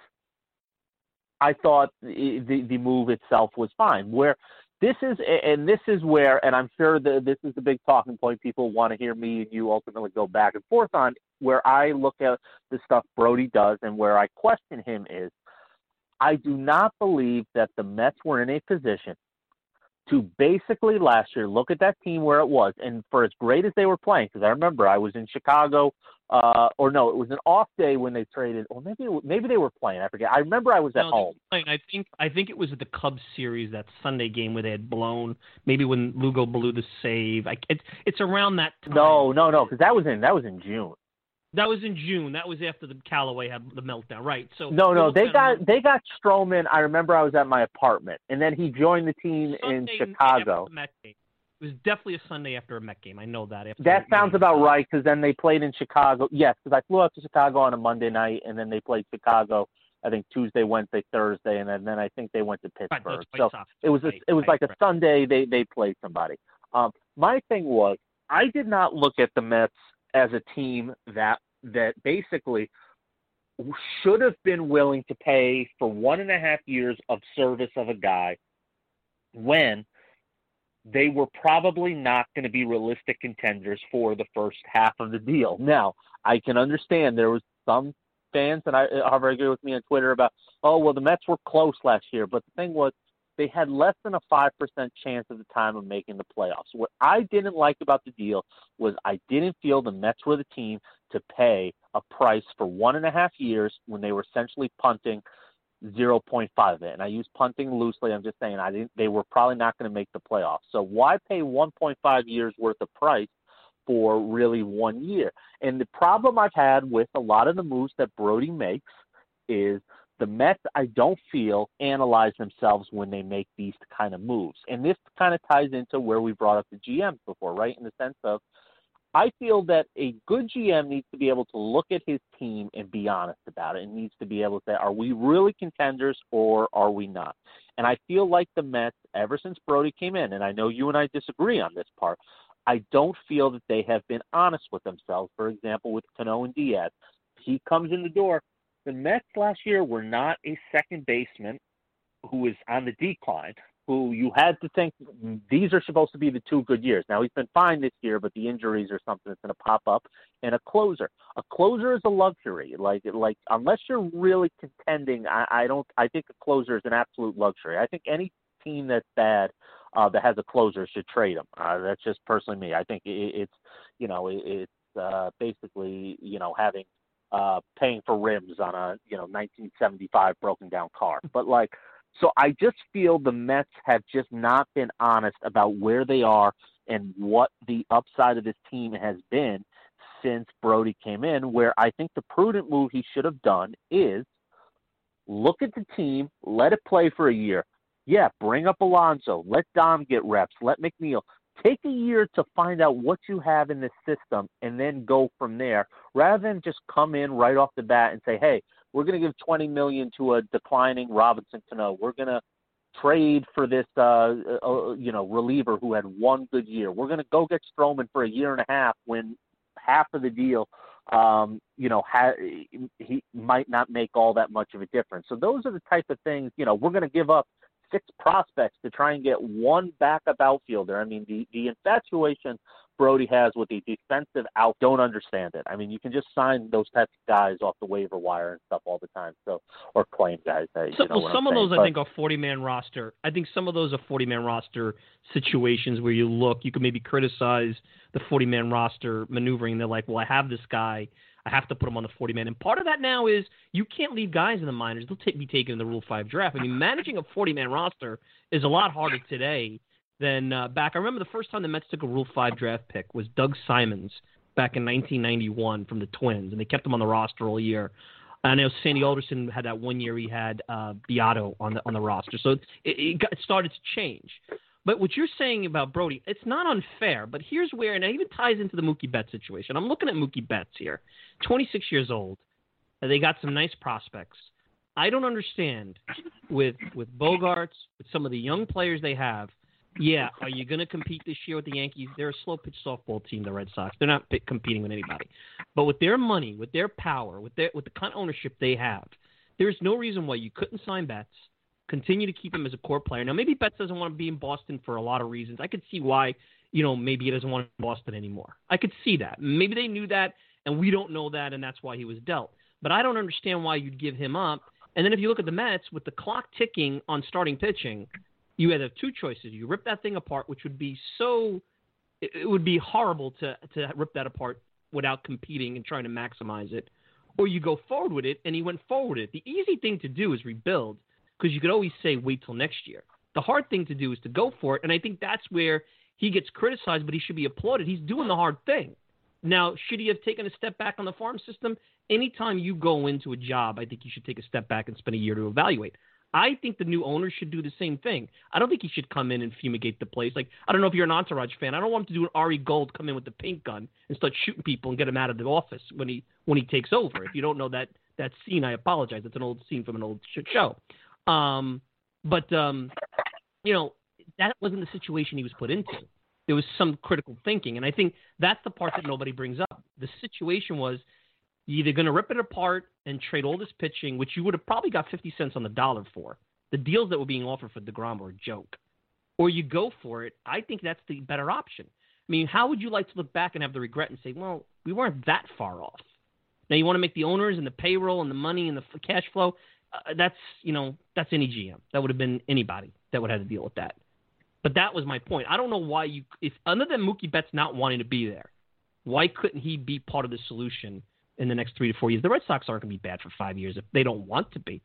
I thought the the move itself was fine. Where this is and this is where and I'm sure that this is the big talking point people want to hear me and you ultimately go back and forth on where I look at the stuff Brodie does and where I question him is I do not believe that the Mets were in a position to basically last year look at that team where it was, and for as great as they were playing, because I remember I was in Chicago, uh, or no, it was an off day when they traded, or maybe maybe they were playing. I forget. I remember I was at no, home. I think I think it was the Cubs series that Sunday game where they had blown. Maybe when Lugo blew the save. I, it's it's around that time. No, no, no, because that was in that was in June. That was in June. That was after the Callaway had the meltdown, right? So no, no, they got they got Stroman. I remember I was at my apartment, and then he joined the team Sunday in Chicago. The Met game. It was definitely a Sunday after a Met game. I know that. After that sounds about right because then they played in Chicago. Yes, because I flew out to Chicago on a Monday night, and then they played Chicago. I think Tuesday, Wednesday, Thursday, and then, then I think they went to Pittsburgh. Right, so it was a, it was right, like a Sunday. They they played somebody. Um, my thing was I did not look at the Mets as a team that that basically should have been willing to pay for one and a half years of service of a guy when they were probably not going to be realistic contenders for the first half of the deal. Now, I can understand there was some fans, and I have argued with me on Twitter about, oh, well, the Mets were close last year. But the thing was, they had less than a 5% chance at the time of making the playoffs. What I didn't like about the deal was I didn't feel the Mets were the team to pay a price for one and a half years when they were essentially punting 0.5 of it. And I use punting loosely. I'm just saying I didn't, they were probably not going to make the playoffs. So why pay 1.5 years worth of price for really one year? And the problem I've had with a lot of the moves that Brodie makes is – the Mets, I don't feel, analyze themselves when they make these kind of moves. And this kind of ties into where we brought up the GMs before, right? In the sense of, I feel that a good GM needs to be able to look at his team and be honest about it and needs to be able to say, are we really contenders or are we not? And I feel like the Mets, ever since Brodie came in, and I know you and I disagree on this part, I don't feel that they have been honest with themselves. For example, with Cano and Diaz, he comes in the door the Mets last year were not a second baseman who is on the decline, who you had to think these are supposed to be the two good years. Now he's been fine this year, but the injuries are something that's going to pop up. And a closer, a closer is a luxury. Like like unless you're really contending, I, I don't. I think a closer is an absolute luxury. I think any team that's bad uh, that has a closer should trade him. Uh, that's just personally me. I think it, it's you know it, it's uh, basically you know having uh, paying for rims on a you know 1975 broken down car. But like, so I just feel the Mets have just not been honest about where they are and what the upside of this team has been since Brodie came in. Where I think the prudent move he should have done is look at the team, let it play for a year. Yeah, bring up Alonso, let Dom get reps, let McNeil, Take a year to find out what you have in the system and then go from there rather than just come in right off the bat and say, hey, we're going to give 20 million to a declining Robinson Cano. We're going to trade for this, uh, uh, you know, reliever who had one good year. We're going to go get Stroman for a year and a half when half of the deal, um, you know, ha- he might not make all that much of a difference. So those are the type of things, you know, we're going to give up six prospects to try and get one backup outfielder. I mean, the the infatuation Brodie has with the defensive out, don't understand it. I mean, you can just sign those types of guys off the waiver wire and stuff all the time. So, or claim guys. That, so, you know well, some of those but, I think are forty man roster. I think some of those are forty man roster situations where you look, you can maybe criticize the forty man roster maneuvering. They're like, well, I have this guy. I have to put him on the 40 man. And part of that now is you can't leave guys in the minors. They'll take, be taken in the Rule 5 draft. I mean, managing a 40 man roster is a lot harder today than uh, back. I remember the first time the Mets took a Rule 5 draft pick was Doug Simons back in 1991 from the Twins, and they kept him on the roster all year. I know Sandy Alderson had that one year he had uh, Beato on the on the roster, so it, it, got, it started to change. But what you're saying about Brodie, it's not unfair. But here's where, and it even ties into the Mookie Betts situation. I'm looking at Mookie Betts here, 26 years old. Uh, they got some nice prospects. I don't understand with with Bogaerts, with some of the young players they have. Yeah, are you going to compete this year with the Yankees? They're a slow pitch softball team, the Red Sox. They're not competing with anybody. But with their money, with their power, with their with the kind of ownership they have, there's no reason why you couldn't sign Betts continue to keep him as a core player. Now, maybe Betts doesn't want to be in Boston for a lot of reasons. I could see why, you know, maybe he doesn't want to be in Boston anymore. I could see that. Maybe they knew that, and we don't know that, and that's why he was dealt. But I don't understand why you'd give him up. And then if you look at the Mets, with the clock ticking on starting pitching, you either have uh, two choices. You rip that thing apart, which would be so, it would be horrible to, to rip that apart without competing and trying to maximize it. Or you go forward with it, and he went forward with it. The easy thing to do is rebuild – because you could always say wait till next year. The hard thing to do is to go for it, and I think that's where he gets criticized, but he should be applauded. He's doing the hard thing. Now, should he have taken a step back on the farm system? Anytime you go into a job, I think you should take a step back and spend a year to evaluate. I think the new owner should do the same thing. I don't think he should come in and fumigate the place. Like I don't know if you're an Entourage fan. I don't want him to do an Ari Gold come in with the paint gun and start shooting people and get him out of the office when he when he takes over. If you don't know that that scene, I apologize. It's an old scene from an old show. Um, but um, you know that wasn't the situation he was put into. There was some critical thinking, and I think that's the part that nobody brings up. The situation was you're either going to rip it apart and trade all this pitching, which you would have probably got 50 cents on the dollar for. The deals that were being offered for DeGrom were a joke. Or you go for it. I think that's the better option. I mean, how would you like to look back and have the regret and say, well, we weren't that far off? Now you want to make the owners and the payroll and the money and the cash flow uh, that's you know that's any GM. That would have been anybody that would have had to deal with that. But that was my point. I don't know why you, if other than Mookie Betts not wanting to be there, why couldn't he be part of the solution in the next three to four years? The Red Sox aren't going to be bad for five years if they don't want to be.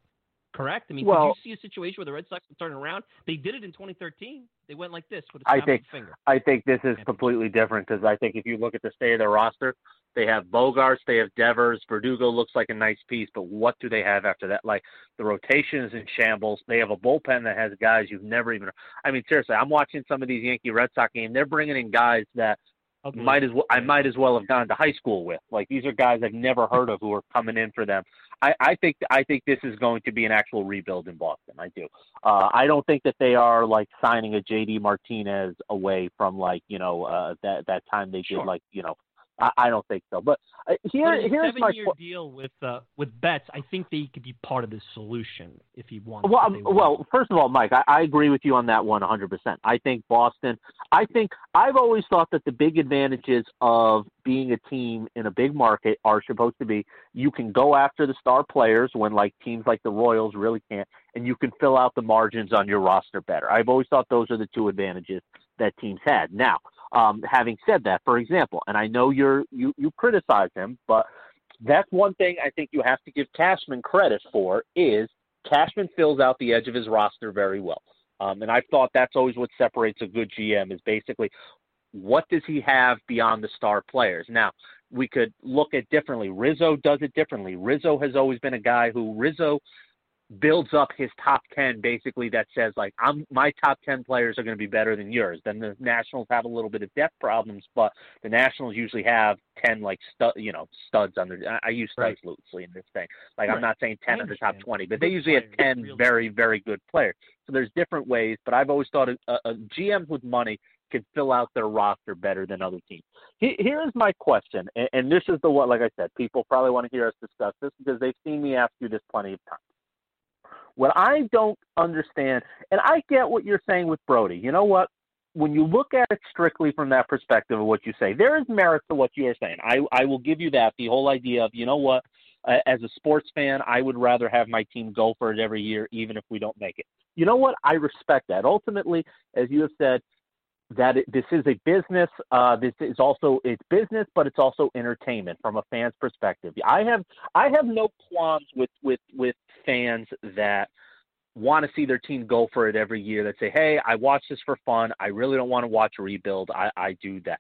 Correct. I mean, well, did you see a situation where the Red Sox were turning around? They did it in 2013. They went like this with a I think, finger. I think this is completely different because I think if you look at the state of their roster, they have Bogaerts, they have Devers, Verdugo looks like a nice piece, but what do they have after that? Like the rotation is in shambles. They have a bullpen that has guys you've never even. I mean, seriously, I'm watching some of these Yankee Red Sox games. They're bringing in guys that okay. might as well I might as well have gone to high school with. Like these are guys I've never heard of who are coming in for them. I, I think I think this is going to be an actual rebuild in Boston. I do. Uh, I don't think that they are like signing a JD Martinez away from like you know uh, that that time they sure. did like you know I, I don't think so. But uh, here, but a here's my seven-year deal with uh, with Betts. I think they could be part of the solution if he wants. Well, um, well, first of all, Mike, I, I agree with you on that one 100. percent I think Boston. I think I've always thought that the big advantages of being a team in a big market are supposed to be you can go after the star players when like teams like the Royals really can't, and you can fill out the margins on your roster better. I've always thought those are the two advantages that teams had. Now um, having said that, for example, and I know you're you you criticize him, but that's one thing I think you have to give Cashman credit for is Cashman fills out the edge of his roster very well. Um, and I thought that's always what separates a good GM is basically what does he have beyond the star players. Now we could look at differently. Rizzo does it differently. Rizzo has always been a guy who Rizzo builds up his top 10 basically that says like I'm my top 10 players are going to be better than yours. Then the Nationals have a little bit of depth problems, but the Nationals usually have 10 like stud, you know, studs under I, I use studs right. loosely in this thing. Like right. I'm not saying 10 of the top 20, but they usually have 10 very very good players. So there's different ways, but I've always thought a, a GMs with money can fill out their roster better than other teams. Here is my question, and this is the one, like I said, people probably want to hear us discuss this because they've seen me ask you this plenty of times. What I don't understand, and I get what you're saying with Brodie. You know what? When you look at it strictly from that perspective of what you say, there is merit to what you are saying. I, I will give you that. The whole idea of, you know what, uh, as a sports fan, I would rather have my team go for it every year, even if we don't make it. You know what? I respect that. Ultimately, as you have said, that it, this is a business. Uh, this is also it's business, but it's also entertainment from a fan's perspective. I have I have no qualms with with with fans that want to see their team go for it every year. That say, hey, I watch this for fun. I really don't want to watch rebuild. I, I do that.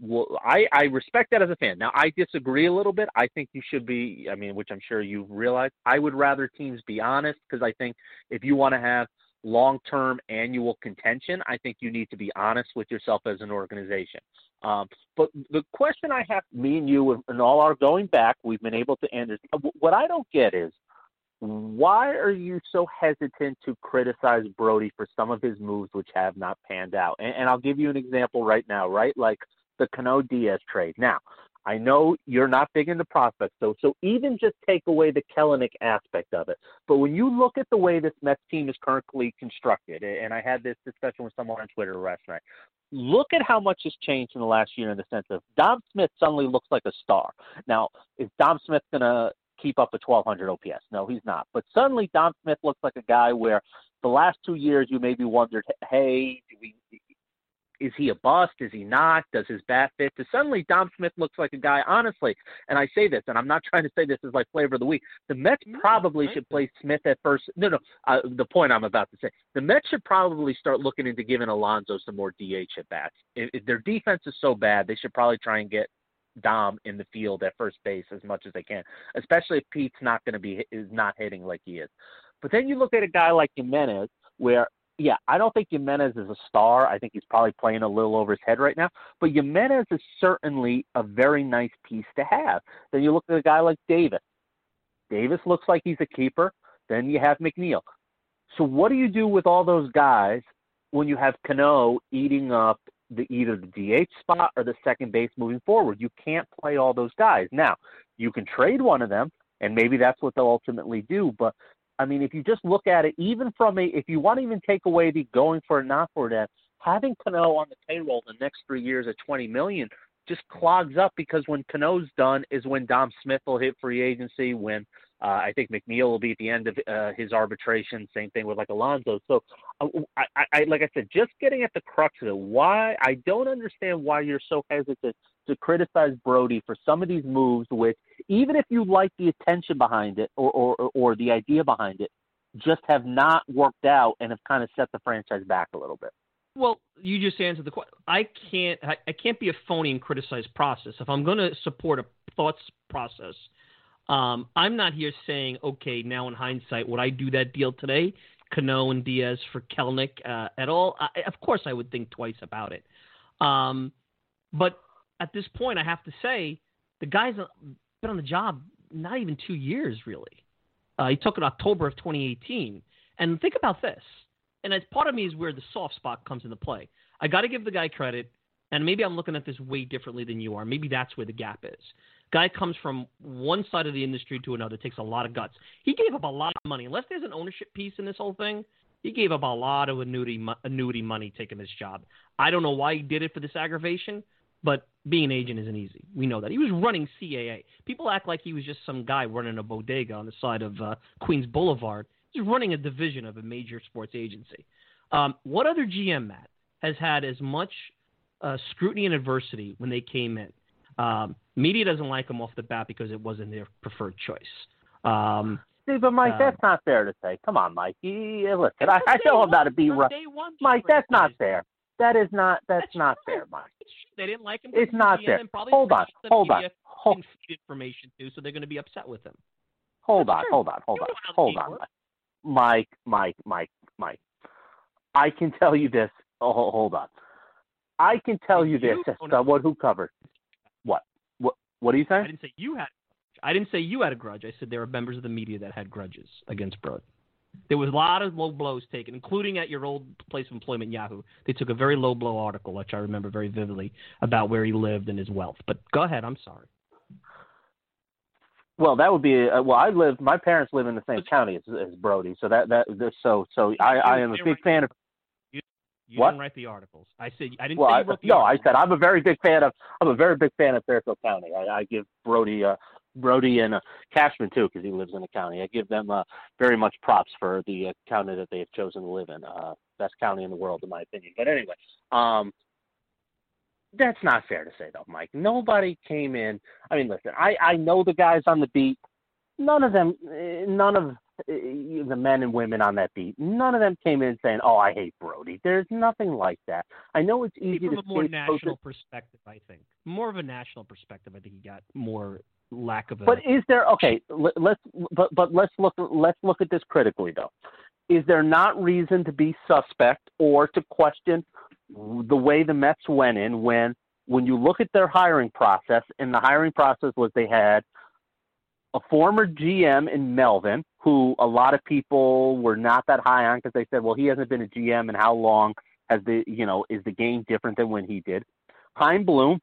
Well, I, I respect that as a fan. Now, I disagree a little bit. I think you should be, I mean, which I'm sure you realize. I would rather teams be honest because I think if you want to have long term annual contention, I think you need to be honest with yourself as an organization. Um, but the question I have, me and you, and all our going back, we've been able to end this. What I don't get is why are you so hesitant to criticize Brodie for some of his moves which have not panned out? And, and I'll give you an example right now, right? Like the Cano Diaz trade. Now, I know you're not big into prospects, though, so even just take away the Kelenic aspect of it. But when you look at the way this Mets team is currently constructed, and I had this discussion with someone on Twitter last night, look at how much has changed in the last year in the sense of Dom Smith suddenly looks like a star. Now, is Dom Smith going to keep up a 1200 OPS? No, he's not. But suddenly Dom Smith looks like a guy where the last two years you maybe wondered, hey, do we is he a bust? Is he not? Does his bat fit? To suddenly Dom Smith looks like a guy, honestly, and I say this, and I'm not trying to say this is like flavor of the week. The Mets probably should play Smith at first. No, no, uh, the point I'm about to say. The Mets should probably start looking into giving Alonso some more DH at bats. If, if their defense is so bad, they should probably try and get Dom in the field at first base as much as they can, especially if Pete's not going to be is not hitting like he is. But then you look at a guy like Gimenez, where yeah, I don't think Giménez is a star. I think he's probably playing a little over his head right now. But Giménez is certainly a very nice piece to have. Then you look at a guy like Davis. Davis looks like he's a keeper. Then you have McNeil. So what do you do with all those guys when you have Cano eating up the either the DH spot or the second base moving forward? You can't play all those guys. Now, you can trade one of them, and maybe that's what they'll ultimately do. But I mean, if you just look at it, even from a, if you want to even take away the going for it, not for that, having Cano on the payroll the next three years at 20 million just clogs up because when Cano's done is when Dom Smith will hit free agency, when uh, I think McNeil will be at the end of uh, his arbitration. Same thing with like Alonso. So, uh, I, I, like I said, just getting at the crux of it, why I don't understand why you're so hesitant to criticize Brodie for some of these moves, which even if you like the attention behind it or, or, or the idea behind it, just have not worked out and have kind of set the franchise back a little bit. Well, you just answered the question. I can't. I, I can't be a phony and criticize process. If I'm going to support a thoughts process, um, I'm not here saying, okay, now in hindsight, would I do that deal today? Cano and Diaz for Kelenic uh, at all? I, of course, I would think twice about it. Um, but at this point, I have to say the guy's been on the job not even two years, really. Uh, he took it October of 2018. And think about this. And as part of me is where the soft spot comes into play. I got to give the guy credit, and maybe I'm looking at this way differently than you are. Maybe that's where the gap is. Guy comes from one side of the industry to another, takes a lot of guts. He gave up a lot of money. Unless there's an ownership piece in this whole thing, he gave up a lot of annuity annuity money taking this job. I don't know why he did it for this aggravation, but being an agent isn't easy. We know that. He was running CAA. People act like he was just some guy running a bodega on the side of uh, Queens Boulevard. He's running a division of a major sports agency. Um, what other GM, Matt, has had as much uh, scrutiny and adversity when they came in? Um, media doesn't like him off the bat because it wasn't their preferred choice. Um, See, but Mike, uh, that's not fair to say. Come on, Mike. You, listen, I, I know I'm not a B. Mike, that's not fair. That is not. That's, that's not fair, Mike. They didn't like him. It's not fair. Hold on. Hold on. Hold information too, so they're going to be upset with him. Hold on. Hold on. Hold on. Hold on. Mike, Mike, Mike, Mike. I can tell you this. Oh, hold on. I can tell you this as someone who covered. What? What? What are you saying? I didn't say you had. I didn't say you had a grudge. I said there were members of the media that had grudges against Brodie. There was a lot of low blows taken, including at your old place of employment, Yahoo. They took a very low blow article, which I remember very vividly, about where he lived and his wealth. But go ahead. I'm sorry. Well, that would be uh, well. I live. My parents live in the same county as, as Brodie, so that that so so I I am a big fan of. You, you what? didn't write the articles. I said I didn't well, say I, you wrote the no, articles. I said I'm a very big fan of. I'm a very big fan of Fairfield County. I, I give Brodie, uh, Brodie and uh, Cashman too, because he lives in the county. I give them uh, very much props for the uh, county that they have chosen to live in. Uh, best county in the world, in my opinion. But anyway, um, that's not fair to say though, Mike. Nobody came in. I mean, listen, I I know the guys on the beat. None of them, eh, none of eh, the men and women on that beat, none of them came in saying, "Oh, I hate Brodie." There's nothing like that. I know it's easy from to a more national perspective, I think. More of a national perspective, I think he got more lack of a. But is there okay? let- Let's but but let's look let's look at this critically though. Is there not reason to be suspect or to question the way the Mets went in when when you look at their hiring process and the hiring process was they had a former GM in Melvin who a lot of people were not that high on because they said, well, he hasn't been a GM and how long has the you know is the game different than when he did? Chaim Bloom,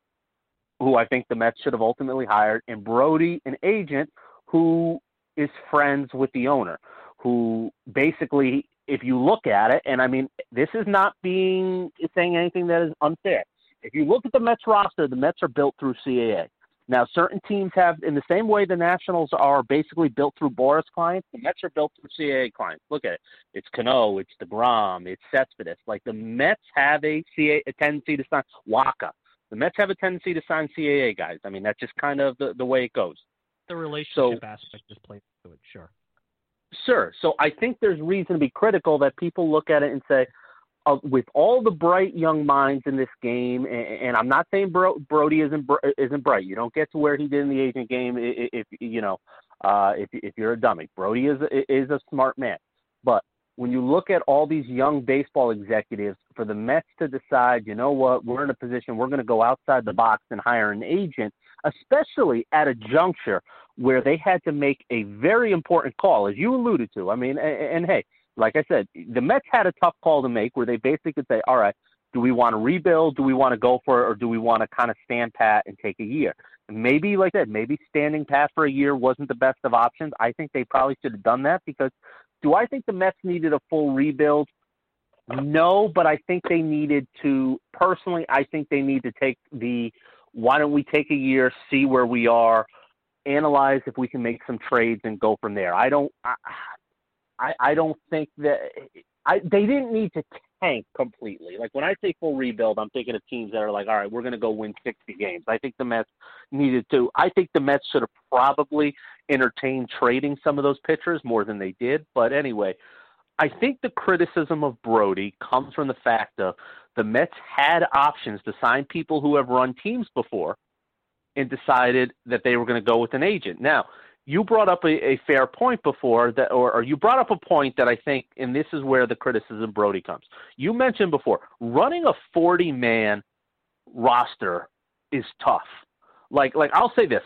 who I think the Mets should have ultimately hired, and Brodie, an agent who is friends with the owner, who basically, if you look at it, and I mean, this is not being saying anything that is unfair. If you look at the Mets roster, the Mets are built through CAA. Now, certain teams have, in the same way the Nationals are basically built through Boras clients, the Mets are built through CAA clients. Look at it. It's Cano, it's DeGrom, it's Cespedes. Like the Mets have a, CAA, a tendency to sign Wacha. The Mets have a tendency to sign CAA guys. I mean, that's just kind of the, the way it goes. the relationship aspect just plays into it. Sure. Sure. So I think there's reason to be critical that people look at it and say, uh, with all the bright young minds in this game, and, and I'm not saying Bro- Brodie isn't br- isn't bright. You don't get to where he did in the agent game if, if you know uh, if if you're a dummy. Brodie is a, is a smart man, but when you look at all these young baseball executives, for the Mets to decide, you know what, we're in a position, we're going to go outside the box and hire an agent, especially at a juncture where they had to make a very important call, as you alluded to. I mean, and, and hey, like I said, the Mets had a tough call to make where they basically could say, all right, do we want to rebuild? Do we want to go for it? Or do we want to kind of stand pat and take a year? Maybe, like I said, maybe standing pat for a year wasn't the best of options. I think they probably should have done that because do I think the Mets needed a full rebuild? No, but I think they needed to, personally, I think they need to take the why don't we take a year, see where we are, analyze if we can make some trades and go from there. I don't, I, I, I don't think that I they didn't need to tank completely. Like when I say full rebuild, I'm thinking of teams that are like, all right, we're going to go win 60 games. I think the Mets needed to. I think the Mets should have probably entertained trading some of those pitchers more than they did. But anyway, I think the criticism of Brodie comes from the fact of the Mets had options to sign people who have run teams before and decided that they were going to go with an agent. Now, you brought up a, a fair point before that, or, or you brought up a point that I think, and this is where the criticism Brodie comes. You mentioned before running a 40 man roster is tough. Like, like I'll say this.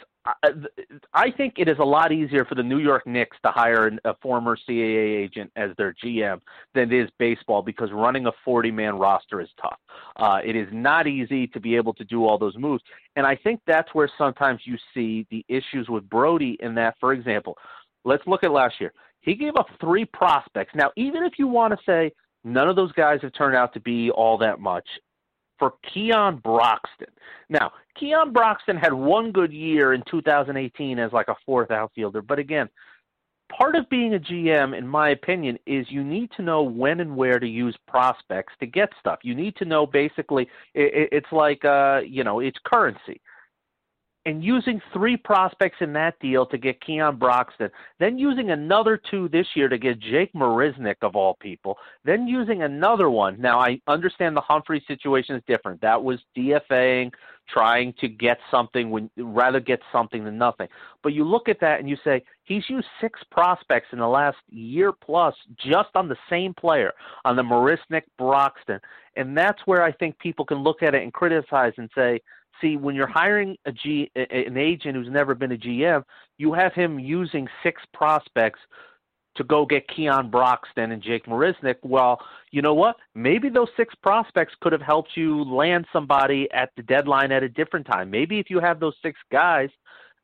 I, think it is a lot easier for the New York Knicks to hire a former CAA agent as their GM than it is baseball because running a 40 man roster is tough. Uh, it is not easy to be able to do all those moves. And I think that's where sometimes you see the issues with Brodie in that, for example, let's look at last year. He gave up three prospects. Now, even if you want to say none of those guys have turned out to be all that much, for Keon Broxton. Now, Keon Broxton had one good year in 2018 as like a fourth outfielder, but again, part of being a GM, in my opinion, is you need to know when and where to use prospects to get stuff. You need to know basically, it, it's like, uh, you know, it's currency. And using three prospects in that deal to get Keon Broxton, then using another two this year to get Jake Marisnick of all people, then using another one. Now I understand the Humphrey situation is different. That was DFAing, trying to get something when rather get something than nothing. But you look at that and you say he's used six prospects in the last year plus just on the same player, on the Marisnick Broxton. And that's where I think people can look at it and criticize and say, see, when you're hiring a G, an agent who's never been a GM, you have him using six prospects to go get Keon Broxton and Jake Marisnick. Well, you know what? Maybe those six prospects could have helped you land somebody at the deadline at a different time. Maybe if you have those six guys,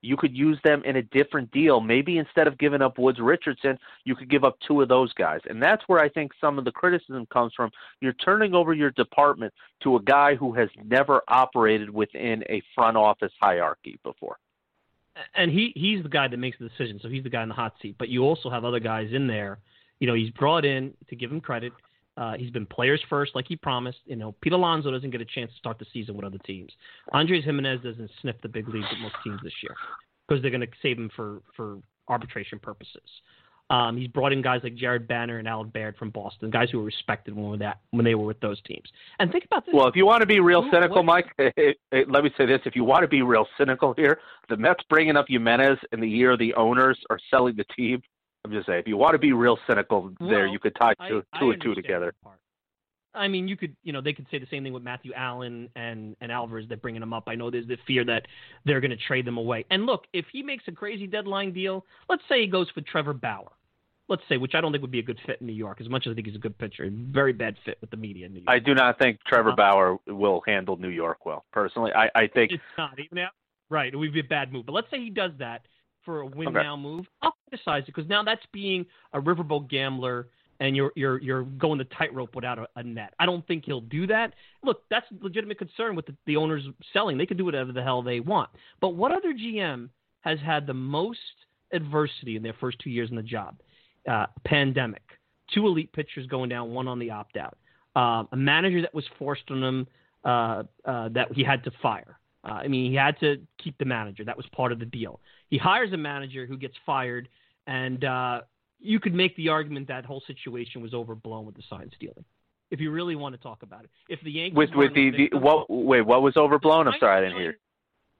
you could use them in a different deal. Maybe instead of giving up Woods Richardson, you could give up two of those guys. And that's where I think some of the criticism comes from. You're turning over your department to a guy who has never operated within a front office hierarchy before and he he's the guy that makes the decision, so he's the guy in the hot seat. But you also have other guys in there. You know, he's brought in to give him credit. Uh, he's been players first, like he promised. You know, Pete Alonso doesn't get a chance to start the season with other teams. Andres Gimenez doesn't sniff the big leagues with most teams this year because they're going to save him for for arbitration purposes. Um, he's brought in guys like Jared Banner and Allard Baird from Boston, guys who were respected when, that, when they were with those teams. And think about this. Well, if you want to be real cynical, Mike, let me say this: if you want to be real cynical here, the Mets bringing up Gimenez in the year the owners are selling the team. I'm just saying, if you want to be real cynical, well, there you could tie two, I, two I and two together. I mean, you could, you know, they could say the same thing with Matthew Allan and and Alvarez. They're bringing them up. I know there's the fear that they're going to trade them away. And look, if he makes a crazy deadline deal, let's say he goes for Trevor Bauer, let's say, which I don't think would be a good fit in New York, as much as I think he's a good pitcher. Very bad fit with the media in New York. I do not think Trevor uh, Bauer will handle New York well. Personally, I, I think it's not even out. Right, it would be a bad move. But let's say he does that for a win okay. now move. I'll criticize it because now that's being a riverboat gambler and you're you're you're going the tightrope without a, a, net. I don't think he'll do that. Look, that's legitimate concern with the, the owners selling. They can do whatever the hell they want. But what other GM has had the most adversity in their first two years in the job? Uh, pandemic, two elite pitchers going down, one on the opt out, uh, a manager that was forced on him uh, uh, that he had to fire. Uh, I mean, he had to keep the manager. That was part of the deal. He hires a manager who gets fired, and you could make the argument that whole situation was overblown with the sign stealing. If you really want to talk about it, if the Yankees with with the, the, what wait what was overblown? I'm sorry, I didn't hear.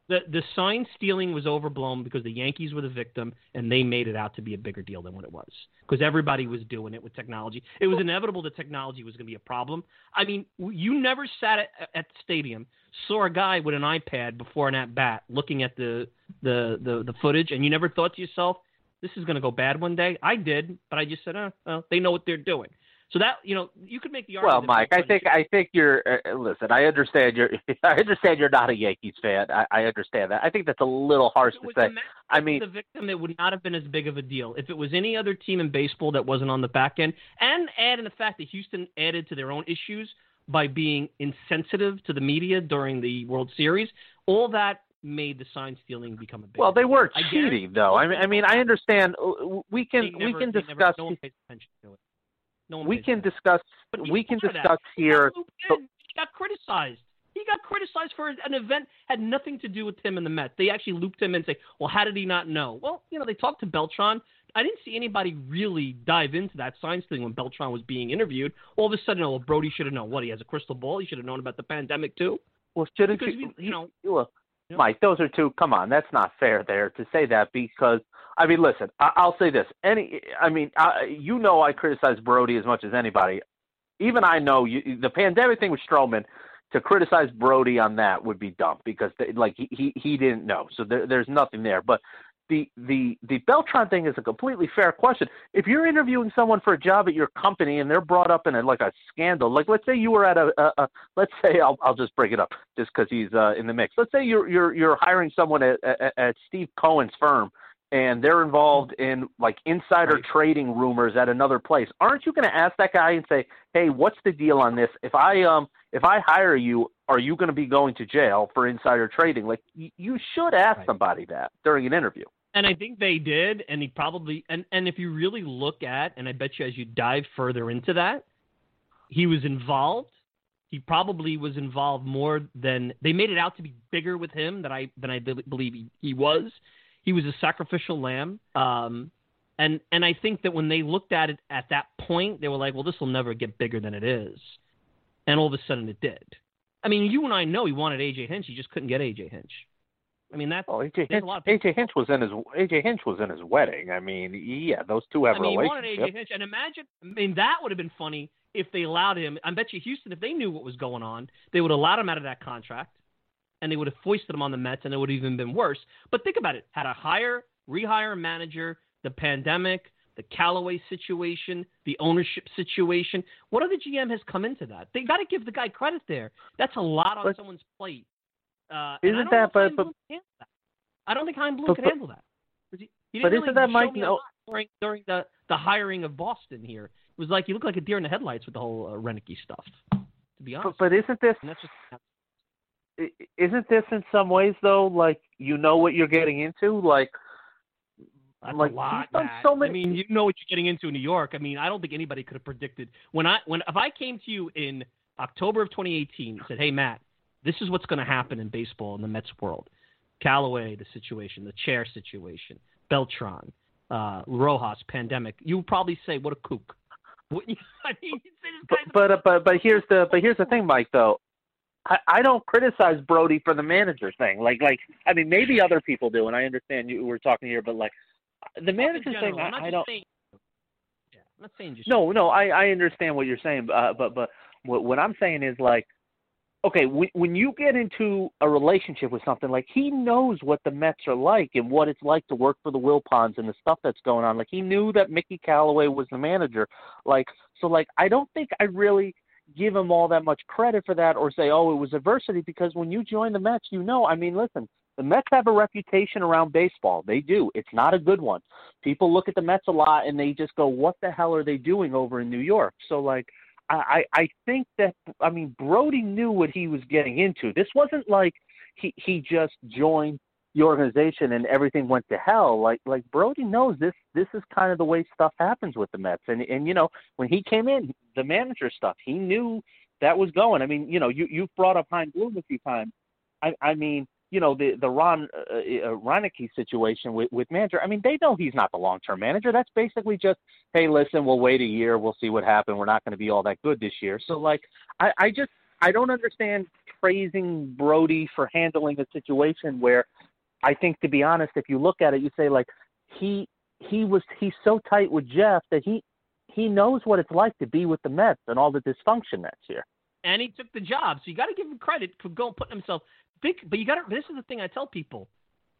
The the sign stealing was overblown because the Yankees were the victim and they made it out to be a bigger deal than what it was. Because everybody was doing it with technology. It was inevitable that technology was going to be a problem. I mean, you never sat at, at the stadium, saw a guy with an iPad before an at bat looking at the, the the the footage, and you never thought to yourself, "This is going to go bad one day." I did, but I just said, "Oh, well, they know what they're doing." So that you know, you could make the argument. Well, Mike, I think I think you're. Uh, uh, listen, I understand you're. I understand you're not a Yankees fan. I, I understand that. I think that's a little harsh to say. I mean, the victim, it would not have been as big of a deal if it was any other team in baseball that wasn't on the back end, and add in the fact that Houston added to their own issues by being insensitive to the media during the World Series. All that made the sign stealing become a big. Well, they were cheating, though. I mean, I mean, I understand. Uh, we can never, we can discuss. Never, no no we can discuss. We can discuss here. He got criticized. He got criticized for an event had nothing to do with him and the Mets. They actually looped him and say, "Well, how did he not know?" Well, you know, they talked to Beltran. I didn't see anybody really dive into that science thing when Beltran was being interviewed. All of a sudden, oh, Brodie should have known. What? He has a crystal ball. He should have known about the pandemic too. Well, shouldn't because you, you know? Well, Yep. Mike, those are two. Come on, that's not fair there to say that because I mean, listen, I, will say this. Any, I mean, I, you know, I criticize Brodie as much as anybody. Even I know you, the pandemic thing with Stroman. To criticize Brodie on that would be dumb because, they, like, he, he he didn't know, so there, there's nothing there. But the the the Beltran thing is a completely fair question. If you're interviewing someone for a job at your company and they're brought up in a, like a scandal, like let's say you were at a, a, a let's say I'll I'll just break it up just because he's uh, in the mix. Let's say you're you're you're hiring someone at, at, at Steve Cohen's firm and they're involved in like insider right. trading rumors at another place. Aren't you going to ask that guy and say, "Hey, what's the deal on this? If I um if I hire you, are you going to be going to jail for insider trading?" Like you should ask right. somebody that during an interview. And I think they did, and he probably and and if you really look at, and I bet you as you dive further into that, he was involved. He probably was involved more than they made it out to be bigger with him than I than I believe he, he was. He was a sacrificial lamb. Um, and and I think that when they looked at it at that point, they were like, well, this will never get bigger than it is. And all of a sudden, it did. I mean, you and I know he wanted AJ Hinch. He just couldn't get AJ Hinch. I mean, that's oh, AJ Hinch, AJ Hinch was in his AJ Hinch was in his wedding. I mean, yeah, those two have I mean, a relationship. He wanted AJ Hinch, and imagine, I mean, that would have been funny if they allowed him. I bet you Houston, if they knew what was going on, they would have allowed him out of that contract, and they would have foisted him on the Mets, and it would have even been worse. But think about it: had a hire, rehire a manager, the pandemic, the Callaway situation, the ownership situation. What other GM has come into that? They got to give the guy credit there. That's a lot on but, someone's plate. Uh, isn't that, but, but I don't think Chaim Bloom but, could handle that. He, he but really isn't that Mike? No, during during the the hiring of Boston here, it was like you look like a deer in the headlights with the whole uh, Roenicke stuff. To be honest, but, but isn't this? Isn't this in some ways though like you know what you're getting into like that's like, a lot. So many... I mean, you know what you're getting into in New York. I mean, I don't think anybody could have predicted when I when if I came to you in October of 2018 and said, "Hey, Matt, this is what's going to happen in baseball in the Mets world. Callaway, the situation, the chair situation, Beltran, uh, Rojas, pandemic." You would probably say, "What a kook." I mean, but but, uh, but but here's the but here's the thing, Mike. Though I, I don't criticize Brodie for the manager thing. Like like I mean maybe other people do, and I understand you were talking here, but like the manager thing, I, I don't. Saying, yeah, I'm not saying just. No, no, I I understand what you're saying, uh, but but what what I'm saying is like, okay, when when you get into a relationship with something like he knows what the Mets are like and what it's like to work for the Wilpons and the stuff that's going on. Like he knew that Mickey Callaway was the manager. Like so, like I don't think I really give him all that much credit for that or say, oh, it was adversity because when you join the Mets, you know. I mean, listen, the Mets have a reputation around baseball. They do. It's not a good one. People look at the Mets a lot and they just go, "What the hell are they doing over in New York?" So like, I I think that I mean Brodie knew what he was getting into. This wasn't like he he just joined the organization and everything went to hell. Like like Brodie knows this this is kind of the way stuff happens with the Mets. And and you know when he came in, the manager stuff, he knew that was going. I mean, you know, you you've brought up Chaim Bloom a few times. I I mean you know the the Ron uh, uh, situation with with manager. I mean, they know he's not the long term manager. That's basically just, hey, listen, we'll wait a year, we'll see what happens. We're not going to be all that good this year. So like, I I just I don't understand praising Brodie for handling a situation where I think to be honest, if you look at it, you say like he he was he's so tight with Jeff that he he knows what it's like to be with the Mets and all the dysfunction that's here. And he took the job, so you got to give him credit for going putting himself big, but you got to. This is the thing I tell people.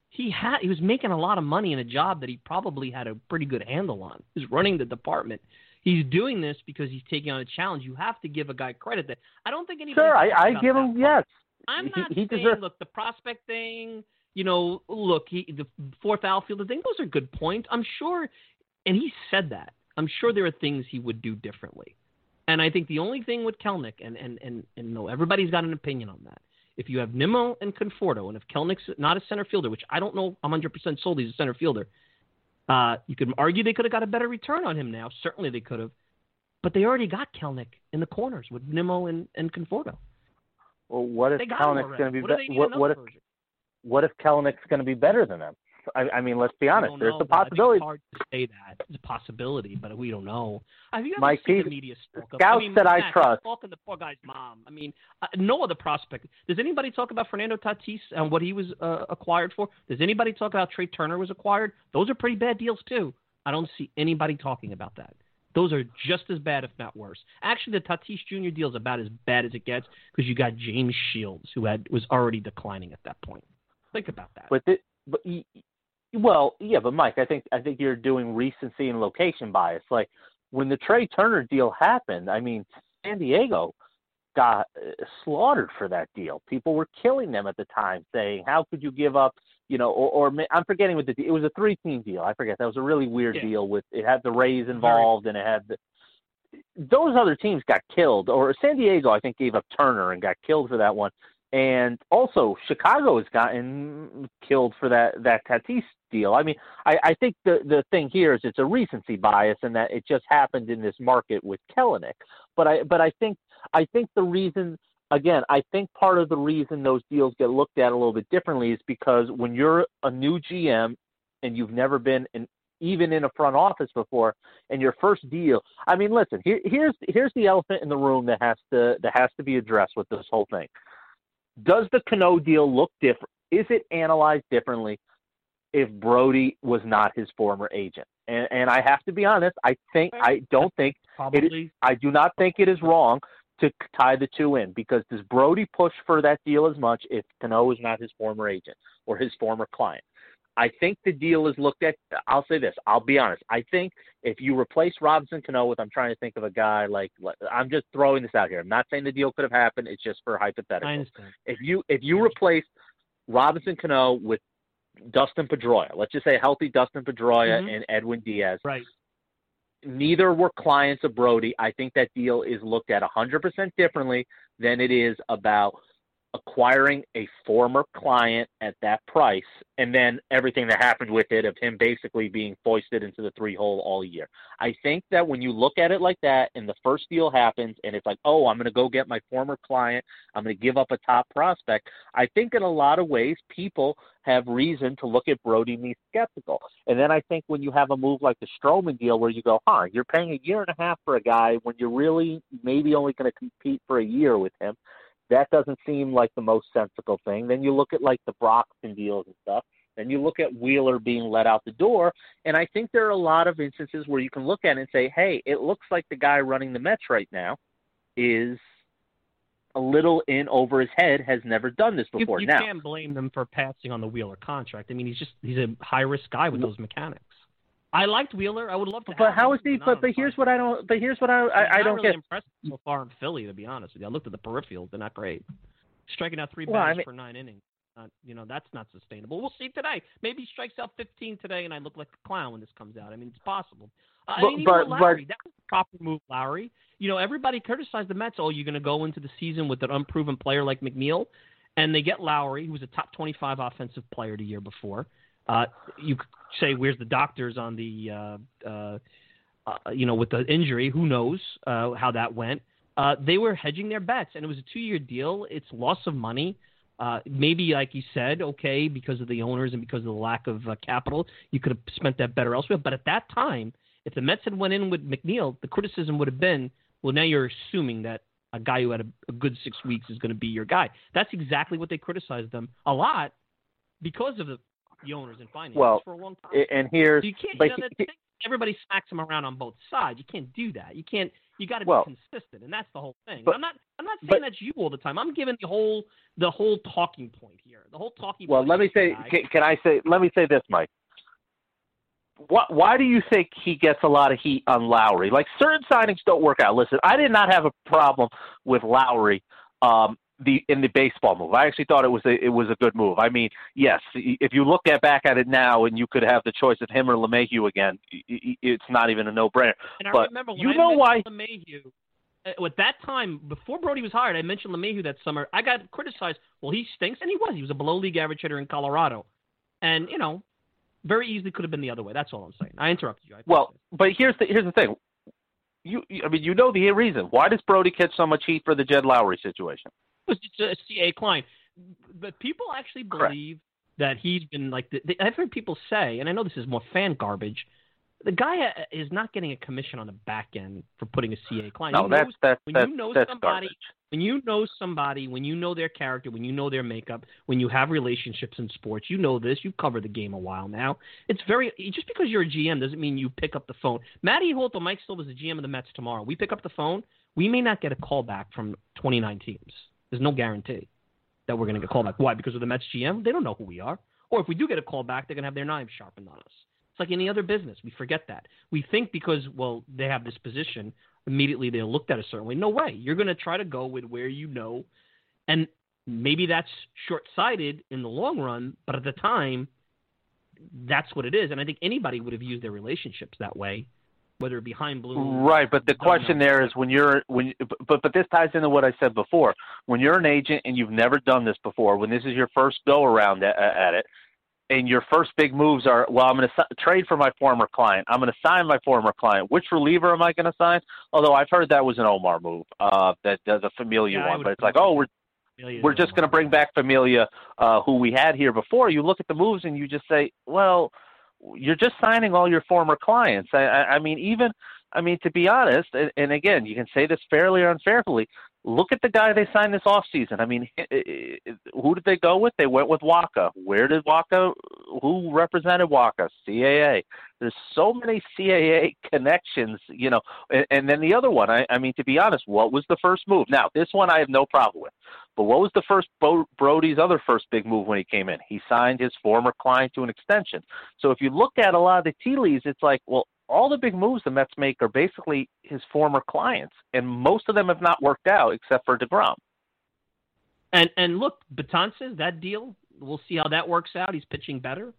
He had he was making a lot of money in a job that he probably had a pretty good handle on. He's running the department. He's doing this because he's taking on a challenge. You have to give a guy credit that I don't think anybody. Sure, I, I give him yes. I'm not he, he saying deserves... look the prospect thing. You know, look he, the fourth outfielder thing. Those are good points. I'm sure, and he said that. I'm sure there are things he would do differently. And I think the only thing with Kelenic, and and and and no, everybody's got an opinion on that if you have Nimmo and Conforto, and if Kelenic's not a center fielder, which I don't know I'm 100% sold he's a center fielder, uh, you could argue they could have got a better return on him now. Certainly they could have. But they already got Kelenic in the corners with Nimmo and, and Conforto. Well, what if Kelenic's going to be, be what, what if what if Kelenic's going to be better than them? I, I mean, let's be honest. Know, There's a possibility. it's hard to say that. It's a possibility, but we don't know. Have you ever Mike seen Pete, the media spoke Scouts I mean, that Matt, I trust. Talking the poor guy's mom. I mean, uh, no other prospect. Does anybody talk about Fernando Tatis and what he was uh, acquired for? Does anybody talk about Trea Turner was acquired? Those are pretty bad deals too. I don't see anybody talking about that. Those are just as bad, if not worse. Actually, the Tatis Jr. deal is about as bad as it gets because you got James Shields, who had was already declining at that point. Think about that. But the, but well, yeah, but Mike, I think I think you're doing recency and location bias. Like when the Trea Turner deal happened, I mean, San Diego got uh, slaughtered for that deal. People were killing them at the time, saying, "How could you give up?" You know, or, or I'm forgetting what the it was a three team deal. I forget that was a really weird yeah. deal with it had the Rays involved and it had the those other teams got killed. Or San Diego, I think, gave up Turner and got killed for that one. And also, Chicago has gotten killed for that that Tatis deal. I mean, I, I think the the thing here is it's a recency bias, and that it just happened in this market with Kelenic. But I but I think I think the reason again, I think part of the reason those deals get looked at a little bit differently is because when you're a new GM and you've never been in even in a front office before and your first deal I mean listen, here, here's here's the elephant in the room that has to that has to be addressed with this whole thing. Does the Cano deal look different? Is it analyzed differently if Brodie was not his former agent? And, and I have to be honest, I think I don't think Probably. I do not think it is wrong to tie the two in because does Brodie push for that deal as much if Cano is not his former agent or his former client? I think the deal is looked at. I'll say this. I'll be honest. I think if you replace Robinson Cano with, I'm trying to think of a guy like, I'm just throwing this out here. I'm not saying the deal could have happened. It's just for hypothetical. If you if you replace Robinson Cano with Dustin Pedroia, let's just say healthy Dustin Pedroia Mhm. and Edwin Diaz, Right. neither were clients of Brodie. I think that deal is looked at 100% differently than it is about acquiring a former client at that price and then everything that happened with it of him basically being foisted into the three hole all year. I think that when you look at it like that and the first deal happens and it's like, oh, I'm going to go get my former client, I'm going to give up a top prospect, I think in a lot of ways people have reason to look at Brodie and skeptical. And then I think when you have a move like the Stroman deal where you go, huh, you're paying a year and a half for a guy when you're really maybe only going to compete for a year with him, that doesn't seem like the most sensible thing. Then you look at like the Broxton deals and stuff. Then you look at Wheeler being let out the door, and I think there are a lot of instances where you can look at it and say, "Hey, it looks like the guy running the Mets right now is a little in over his head, has never done this You, before." you now, can't blame them for passing on the Wheeler contract. I mean, he's just he's a high risk guy with those mechanics. I liked Wheeler. I would love to. but have how him. is he? But but here's what I don't. But here's what I I, I don't really get. impressed so far in Philly, to be honest with you. I looked at the peripherals; they're not great. Striking out three Well, I batters mean- for nine innings, not, you know, that's not sustainable. We'll see today. Maybe he strikes out 15 today, and I look like a clown when this comes out. I mean, it's possible. Uh, I But- mean, but- Lowrie, that was a proper move, Lowrie. You know, everybody criticized the Mets. Oh, you're going to go into the season with an unproven player like McNeil, and they get Lowrie, who was a top 25 offensive player the year before. Uh, you say, where's the doctors on the, uh, uh, uh, you know, with the injury? Who knows uh, how that went? They were hedging their bets, and it was a two-year deal. It's loss of money. Maybe, like you said, okay, because of the owners and because of the lack of capital, you could have spent that better elsewhere. But at that time, if the Mets had went in with McNeil, the criticism would have been, well, now you're assuming that a guy who had a, a good six weeks is going to be your guy. That's exactly what they criticized them a lot because of the, the owners and finances Well, for a long time. And here's So you can't. but You know, he- everybody smacks him around on both sides. You can't do that. You can't. You got to Well, be consistent, and that's the whole thing. but- I'm not. I'm not saying but- that's you all the time. I'm giving the whole the whole talking point here. The whole talking. Well, point let me say. Can, can I say? Let me say this, Mike. Why, why do you think he gets a lot of heat on Lowrie? Like certain signings don't work out. Listen, I did not have a problem with Lowrie. Um, the in the baseball move, I actually thought it was a it was a good move. I mean, yes, if you look at back at it now, and you could have the choice of him or LeMahieu again, it's not even a no brainer. And I remember when you I know why- LeMahieu. uh, At that time, before Brodie was hired, I mentioned LeMahieu that summer. I got criticized. Well, he stinks, and he was. He was a below league average hitter in Colorado, and you know, very easily could have been the other way. That's all I'm saying. I interrupted you. I Well, but here's the here's the thing. You, I mean, you know the reason. Why does Brodie catch so much heat for the Jed Lowrie situation? was just a CA client. But people actually Correct. believe that he's been like. The, the, I've heard people say, and I know this is more fan garbage. The guy uh, is not getting a commission on the back end for putting a CA client. No, that's knows- that's when that's, you know that's somebody- garbage. when you know somebody, when you know their character, when you know their makeup, when you have relationships in sports, you know this. You've covered the game a while now. It's very just because you're a GM doesn't mean you pick up the phone. Matt Ehalt or Mike Silva is the GM of the Mets tomorrow. We pick up the phone. We may not get a call back from 29 teams. There's no guarantee that we're going to get called back. Why? Because of the Mets GM? They don't know who we are. Or if we do get a call back, they're going to have their knives sharpened on us. It's like any other business. We forget that. We think because, well, they have this position, immediately they're looked at a certain way. No way. You're going to try to go with where you know. And maybe that's short sighted in the long run, but at the time, that's what it is. And I think anybody would have used their relationships that way, whether behind blue. Right, but the question know. there is when you're when but but this ties into what I said before. When you're an agent and you've never done this before, when this is your first go around at, at it, and your first big moves are, well, I'm going to trade for my former client. I'm going to sign my former client. Which reliever am I going to sign? Although I've heard that was an Omar move, uh, that the, the Familia Yeah, one. But it's like, oh, we're we're just going to bring back Familia, uh, who we had here before. You look at the moves and you just say, well, you're just signing all your former clients. I, I, I mean, even, I mean, to be honest, and, and again, you can say this fairly or unfairly. Look at the guy they signed this offseason. I mean, i- i- i- who did they go with? They went with Wacha. Where did Wacha? Who represented Wacha? CAA. There's so many CAA connections, you know. And, and then the other one. I, I mean, to be honest, what was the first move? Now, this one I have no problem with. But what was the first Bo- Brodie's other first big move when he came in? He signed his former client to an extension. So if you look at a lot of the tea leaves, it's like, well, all the big moves the Mets make are basically his former clients, and most of them have not worked out except for Degrom. And and look, Betances, that deal, we'll see how that works out. He's pitching better.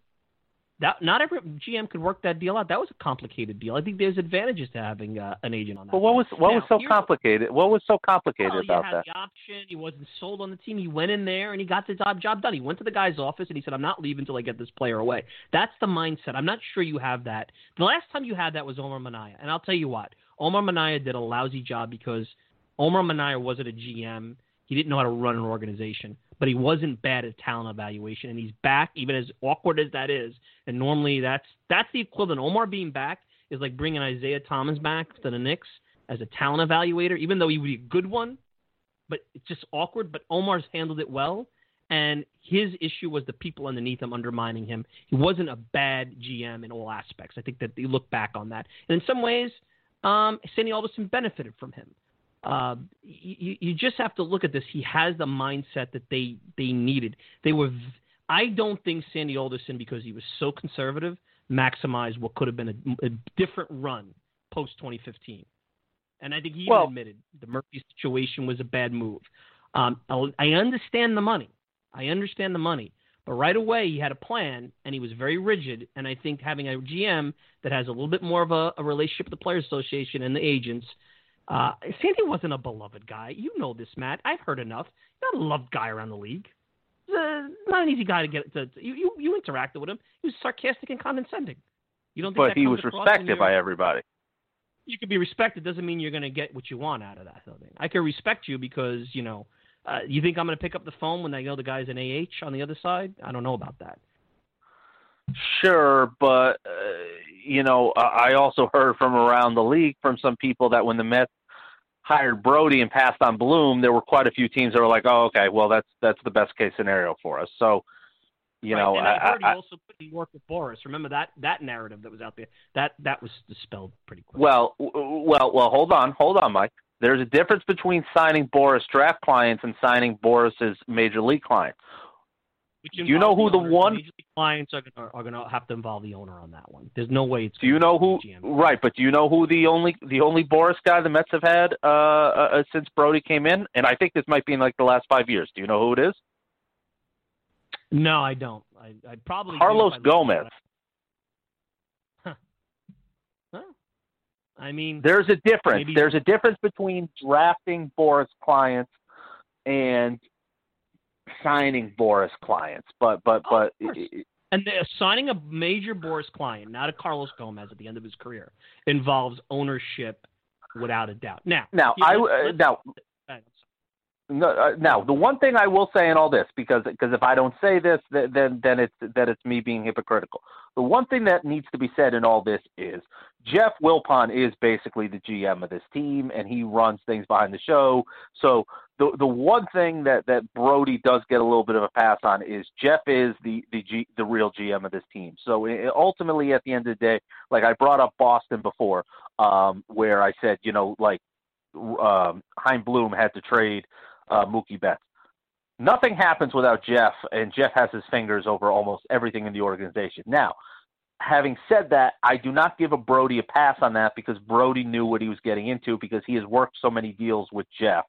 That not every GM could work that deal out. That was a complicated deal. I think there's advantages to having uh, an agent on that. But what was what Now, was so complicated? What was so complicated Well, you about had that? the option. He wasn't sold on the team. He went in there and he got the job job done. He went to the guy's office and he said, "I'm not leaving until I get this player away." That's the mindset. I'm not sure you have that. The last time you had that was Omar Minaya, and I'll tell you what, Omar Minaya did a lousy job because Omar Minaya wasn't a GM. He didn't know how to run an organization, but he wasn't bad at talent evaluation, and he's back, even as awkward as that is. And normally, that's that's the equivalent. Omar being back is like bringing Isiah Thomas back to the Knicks as a talent evaluator, even though he would be a good one but it's just awkward. But Omar's handled it well, and his issue was the people underneath him undermining him. He wasn't a bad GM in all aspects. I think that you look back on that, and in some ways, um, Sandy Alderson benefited from him. Uh, you, you just have to look at this. He has the mindset that they they needed. They were. I don't think Sandy Alderson, because he was so conservative, maximized what could have been a, a different run post 2015. And I think he even Well- admitted the Murphy situation was a bad move. Um, I understand the money. I understand the money. But right away, he had a plan, and he was very rigid. And I think having a GM that has a little bit more of a, a relationship with the Players Association and the agents, uh, Sandy wasn't a beloved guy. You know this, Matt. I've heard enough. Not a loved guy around the league. Uh, not an easy guy to get to. to- you, you you interacted with him. He was sarcastic and condescending. You don't think But he was respected by everybody. you could be respected doesn't mean you're going to get what you want out of that thing. I can respect you because you know uh, you think I'm going to pick up the phone when I know the guy's an AH on the other side. I don't know about that. Sure, but uh, you know, I also heard from around the league from some people that when the Mets hired Brodie and passed on Bloom, there were quite a few teams that were like, "Oh, okay, well that's that's the best case scenario for us." So, you Right, know, and I, I, heard he also couldn't work with Boras. Remember that that narrative that was out there? That that was dispelled pretty quickly. well, well, well, hold on, hold on, Mike. There's a difference between signing Boras draft clients and signing Boras's major league clients. Do you know who the owner. one- clients are going are going to have to involve the owner on that one? There's no way it's. Do you know who? GM. Right, but do you know who the only the only Boras guy the Mets have had uh, uh, since Brodie came in? And I think this might be in like the last five years. Do you know who it is? No, I don't. I I probably Carlos I Gomez. it. Huh. I mean, There's a difference. Maybe- There's a difference between drafting Boras clients and signing Boras clients. But but Oh, but. And the, signing a major Boras client, not a Carlos Gomez at the end of his career, involves ownership without a doubt. Now, now yeah, I let's- uh, now No, uh, now the one thing I will say in all this, because because if I don't say this, th- then then it's that it's me being hypocritical. The one thing that needs to be said in all this is Jeff Wilpon is basically the GM of this team, and he runs things behind the show. So the the one thing that that Brodie does get a little bit of a pass on is Jeff is the the G, the real GM of this team. So i ultimately, at the end of the day, like I brought up Boston before, um, where I said, you know, like um, Chaim Bloom had to trade uh, Mookie Betts. Nothing happens without Jeff, and Jeff has his fingers over almost everything in the organization. Now, having said that, I do not give a Brodie a pass on that because Brodie knew what he was getting into because he has worked so many deals with Jeff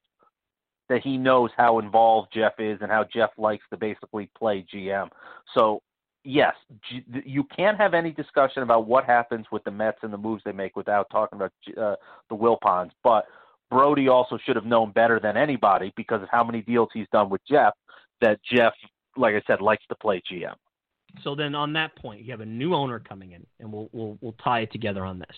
that he knows how involved Jeff is and how Jeff likes to basically play GM. So, yes, G- you can't have any discussion about what happens with the Mets and the moves they make without talking about uh, the Wilpons, but Brodie also should have known better than anybody because of how many deals he's done with Jeff that Jeff, like I said, likes to play GM. So then, on that point, you have a new owner coming in, and we'll we'll we'll tie it together on this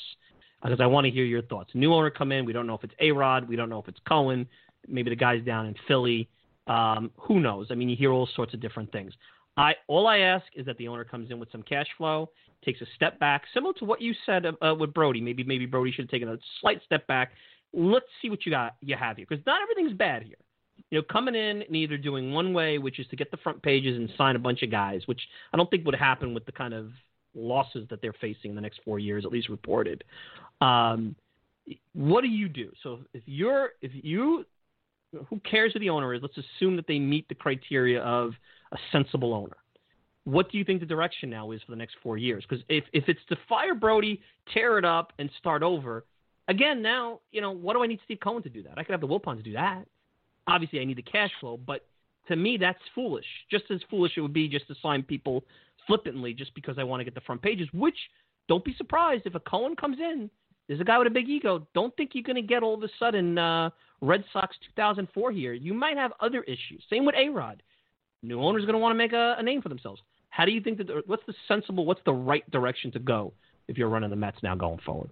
because I want to hear your thoughts. New owner come in. We don't know if it's A Rod. We don't know if it's Cohen. Maybe the guys down in Philly. Um, who knows? I mean, you hear all sorts of different things. I all I ask is that the owner comes in with some cash flow, takes a step back, similar to what you said uh, with Brodie. Maybe maybe Brodie should have taken a slight step back. Let's see what you got you have here because not everything's bad here. You know, coming in and either doing one way, which is to get the front pages and sign a bunch of guys, which I don't think would happen with the kind of losses that they're facing in the next four years, at least reported. Um, what do you do? So if you're if you who cares who the owner is? Let's assume that they meet the criteria of a sensible owner. What do you think the direction now is for the next four years? Because if, if it's to fire Brodie, tear it up, and start over, again, now, you know, what do I need Steve Cohen to do that? I could have the Wilpons do that. Obviously, I need the cash flow, but to me, that's foolish. Just as foolish it would be just to sign people flippantly just because I want to get the front pages, which don't be surprised if a Cohen comes in. There's a guy with a big ego. Don't think you're going to get all of a sudden uh, Red Sox 2004 here. You might have other issues. Same with A Rod. New owners going to want to make a, a, name for themselves. How do you think that? What's the sensible? What's the right direction to go if you're running the Mets now going forward?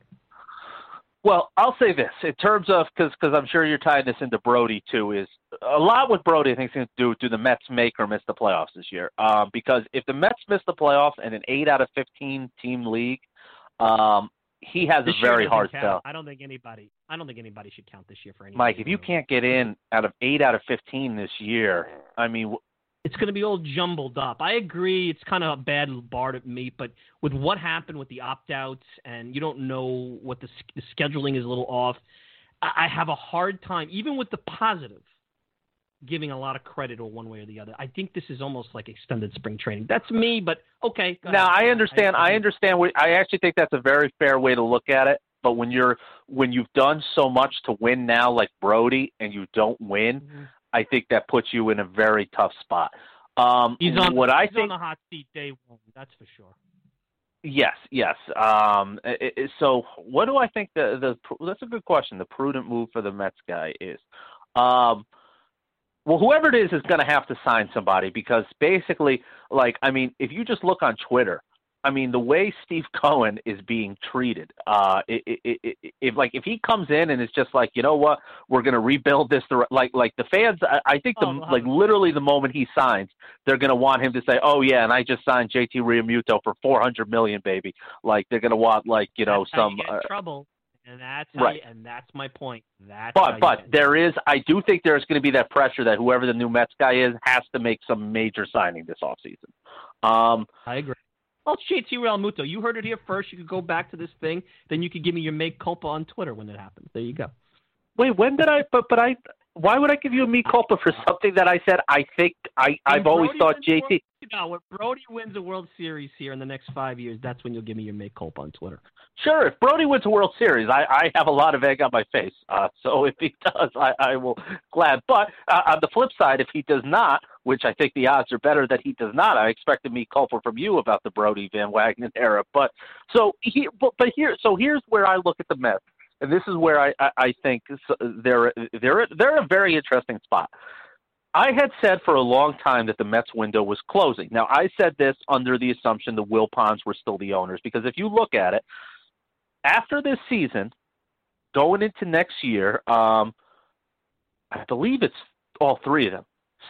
Well, I'll say this in terms of because because I'm sure you're tying this into Brodie too. Is a lot with Brodie I think is going to do do the Mets make or miss the playoffs this year? Um, because if the Mets miss the playoffs in an eight out of fifteen team league, um, he has this a very hard count. sell. I don't think anybody. I don't think anybody should count this year for anything. Mike, if you can't get in out of eight out of fifteen this year, I mean, it's going to be all jumbled up. I agree. It's kind of a bad bar to meet, but with what happened with the opt outs and you don't know what the, the scheduling is a little off, I, I have a hard time, even with the positive, giving a lot of credit or one way or the other. I think this is almost like extended spring training. That's me, but okay. Now I understand. I, I understand. What, I actually think that's a very fair way to look at it. But when you're when you've done so much to win now, like Brodie, and you don't win, mm-hmm. I think that puts you in a very tough spot. Um, he's on what I think, on the hot seat day one. That's for sure. Yes, yes. Um, it, it, so, what do I think the the that's a good question. The prudent move for the Mets guy is, um, well, whoever it is is going to have to sign somebody because basically, like, I mean, if you just look on Twitter, I mean, the way Steve Cohen is being treated, uh, it, it, it, if like if he comes in and it's just like, you know what, we're going to rebuild this, the, like like the fans, I, I think the oh, like literally the moment he signs, they're going to want him to say, oh yeah, and I just signed JT Realmuto for four hundred million, baby. Like they're going to want like you know that's some you uh, trouble. And that's right. You, and that's my point. That's but but there is I do think there's going to be that pressure that whoever the new Mets guy is has to make some major signing this offseason. Um, I agree. Well, it's JT Realmuto. You heard it here first. You could go back to this thing. Then you could give me your make culpa on Twitter when it happens. There you go. Wait, when did I? But but I. Why would I give you a mea culpa for something that I said? I think I I've always thought JT. World, no, when Brodie wins a World Series here in the next five years, that's when you'll give me your make culpa on Twitter. Sure, if Brodie wins a World Series, I, I have a lot of egg on my face. Uh, so if he does, I, I will glad. But uh, on the flip side, if he does not, which I think the odds are better that he does not, I expected me culpa from you about the Brodie Van Wagenen era. But so he, but, but here, so here's where I look at the Mets, this is where I, I, I think they're they're they're a very interesting spot. I had said for a long time that the Mets window was closing. Now, I said this under the assumption the Wilpons were still the owners because if you look at it, after this season, going into next year, um, I believe it's all three of them.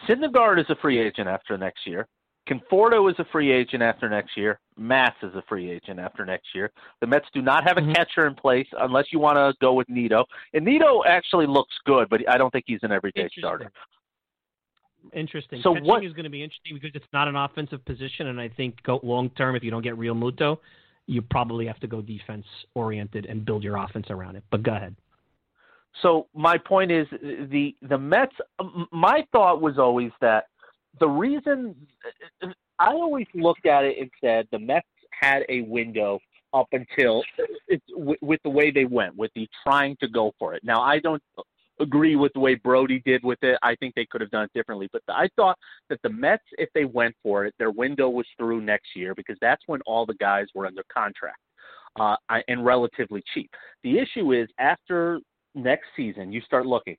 Syndergaard is a free agent after next year. Conforto is a free agent after next year. Matz is a free agent after next year. The Mets do not have a mm-hmm. catcher in place unless you want to go with Nido. And Nido actually looks good, but I don't think he's an everyday starter. Interesting. So Catching what is going to be interesting because it's not an offensive position, and I think go long term if you don't get Realmuto, you probably have to go defense oriented and build your offense around it. But go ahead. So my point is the the Mets. My thought was always that the reason I always looked at it and said the Mets had a window up until it's with the way they went with the trying to go for it. Now I don't agree with the way Brodie did with it. I think they could have done it differently. But I thought that the Mets, if they went for it, their window was through next year because that's when all the guys were under contract uh, and relatively cheap. The issue is after next season, you start looking.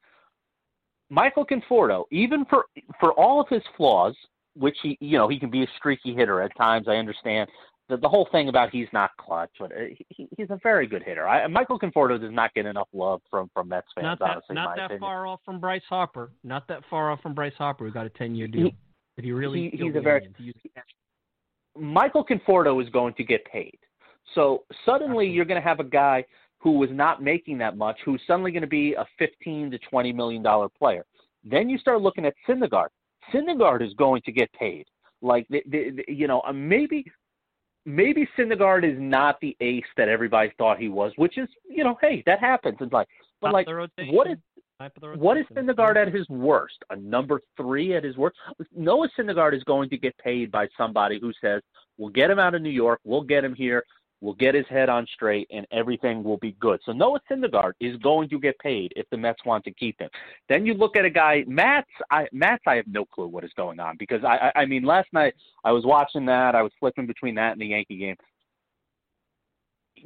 Michael Conforto, even for for all of his flaws, which he you know he can be a streaky hitter at times. I understand the the whole thing about he's not clutch, but uh, he, he's a very good hitter. I, Michael Conforto does not get enough love from from Mets fans. Not that, honestly, not that opinion. far off from Bryce Harper. Not that far off from Bryce Harper, who got a ten year deal. He, Did he really? he, he's a very Michael Conforto is going to get paid. So suddenly you're going to have a guy who was not making that much, who's suddenly going to be a 15 to 20 million dollar player. Then you start looking at Syndergaard. Syndergaard is going to get paid. Like the, the, the, you know, uh, maybe maybe Syndergaard is not the ace that everybody thought he was, which is you know, hey, that happens It's like, But Top like, of the rotation. what is Top of the what is. Syndergaard at his worst? A number three at his worst? Noah Syndergaard is going to get paid by somebody who says, "We'll get him out of New York. We'll get him here. We'll get his head on straight, and everything will be good." So Noah Syndergaard is going to get paid if the Mets want to keep him. Then you look at a guy, Matz. I Matz, I have no clue what is going on because I, I, I mean, last night I was watching that. I was flipping between that and the Yankee game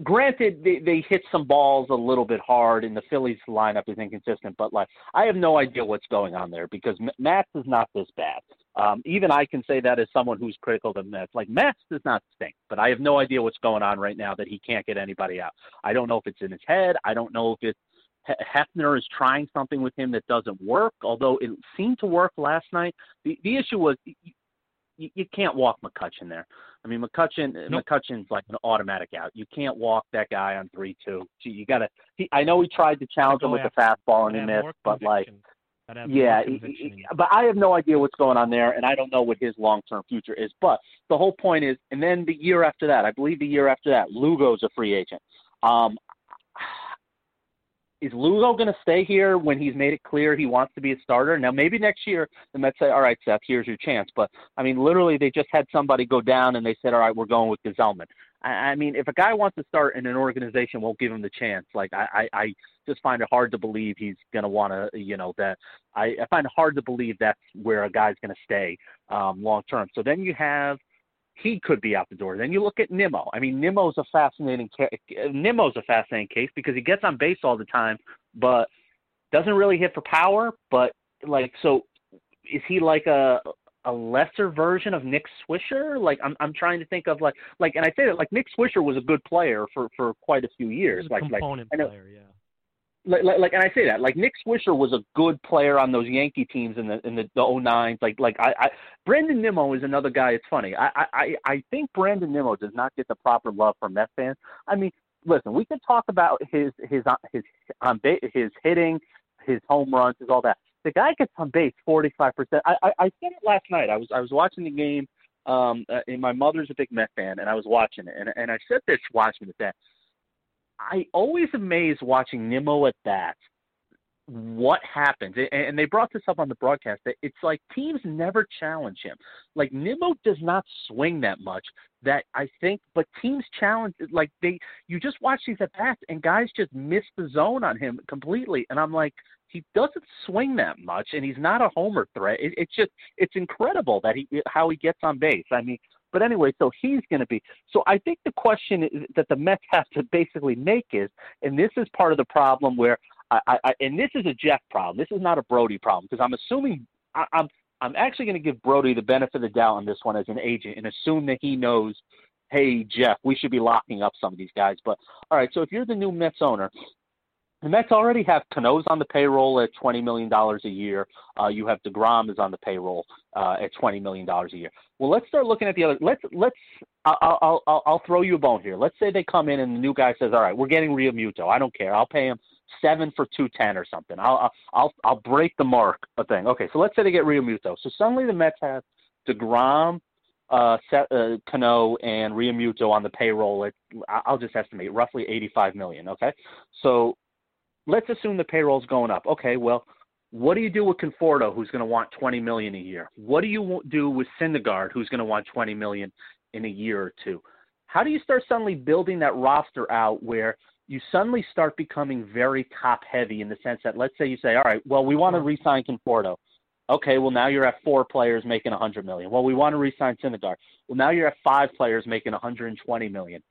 granted they, they hit some balls a little bit hard and the Phillies lineup is inconsistent, but like I have no idea what's going on there because M- Matz is not this bad. Um, even I can say that as someone who's critical of Matz. Like Matz does not stink, but I have no idea what's going on right now that he can't get anybody out. I don't know if it's in his head. I don't know if it's Hefner is trying something with him that doesn't work, although it seemed to work last night. The the issue was you, you can't walk McCutchen there. I mean, McCutchen Nope. McCutchen's like an automatic out. You can't walk that guy on three two. Gee, You got to. He, I know he tried to challenge him with the fastball and he missed, but like. Gotta yeah, he- he- but I have no idea what's going on there, and I don't know what his long term future is. But the whole point is, and then the year after that, I believe the year after that, Lugo's a free agent. Um, is Lugo going to stay here when he's made it clear he wants to be a starter? Now, maybe next year the Mets say, "All right, Seth, here's your chance." But I mean, literally, they just had somebody go down and they said, "All right, we're going with Gsellman." I, mean, if a guy wants to start and an organization won't give him the chance, like I, I, I just find it hard to believe he's going to want to, you know, that I, I find it hard to believe that's where a guy's going to stay um, long term. So then you have he could be out the door. Then you look at Nimmo. I mean, Nimmo's a fascinating ca- Nimmo's a fascinating case because he gets on base all the time, but doesn't really hit for power. But like, so is he like a a lesser version of Nick Swisher? Like, I'm I'm trying to think of like like, and I say that like Nick Swisher was a good player for for quite a few years. Like like component know- player, yeah. Like, like, and I say that, like Nick Swisher was a good player on those Yankee teams in the in the, the 09s. Like, like I, I, Brandon Nimmo is another guy. It's funny. I, I, I think Brandon Nimmo does not get the proper love from Mets fans. I mean, listen, we can talk about his his his on ba- his hitting, his home runs, his all that. The guy gets on base 45 percent. I, I I said it last night. I was I was watching the game. Um, uh, and my mother's a big Met fan, and I was watching it, and and I said this watching it that I always amaze watching Nimmo at that. What happens? And- And they brought this up on the broadcast. That it's like teams never challenge him. Like Nimmo does not swing that much. That I think, but teams challenge. Like they, you just watch these at bats, and guys just miss the zone on him completely. And I'm like, he doesn't swing that much, and he's not a homer threat. It, it's just, it's incredible that he how he gets on base. I mean, but anyway, so he's going to be. So I think the question that the Mets have to basically make is, and this is part of the problem where, I, I, and this is a Jeff problem. This is not a Brodie problem because I'm assuming I, I'm I'm actually going to give Brodie the benefit of the doubt on this one as an agent and assume that he knows. Hey Jeff, we should be locking up some of these guys. But all right, so if you're the new Mets owner, the Mets already have Cano's on the payroll at twenty million dollars a year. Uh, you have Degrom is on the payroll uh, at twenty million dollars a year. Well, let's start looking at the other. Let's let's. I'll, I'll I'll throw you a bone here. Let's say they come in and the new guy says, "All right, we're getting Realmuto. I don't care. I'll pay him seven for two ten or something. I'll I'll I'll, break the mark a thing. Okay, so let's say they get Realmuto. So suddenly the Mets have Degrom, uh, Set, uh, Cano, and Realmuto on the payroll. At I'll just estimate roughly eighty five million. Okay, so let's assume the payroll's going up. Okay, well, what do you do with Conforto, who's going to want 20 million a year? What do you do with Syndergaard, who's going to want 20 million in a year or two? How do you start suddenly building that roster out where you suddenly start becoming very top heavy in the sense that let's say you say, all right, well, we want to re-sign Conforto. Okay, well now you're at four players making 100 million. Well, we want to re-sign Syndergaard. Well, now you're at five players making 120 million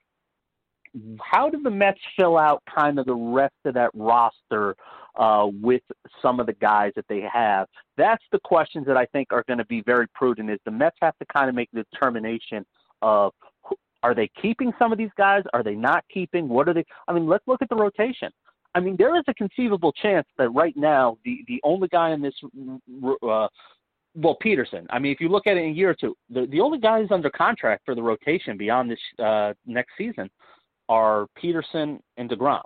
how do the Mets fill out kind of the rest of that roster uh, with some of the guys that they have. That's the questions that I think are going to be very prudent. Is the Mets have to kind of make the determination of are they keeping some of these guys? Are they not keeping? What are they? I mean, let's look at the rotation. I mean, there is a conceivable chance that right now the the only guy in this, uh, well, Peterson. I mean, if you look at it in a year or two, the the only guys under contract for the rotation beyond this uh, next season are Peterson and Degrom.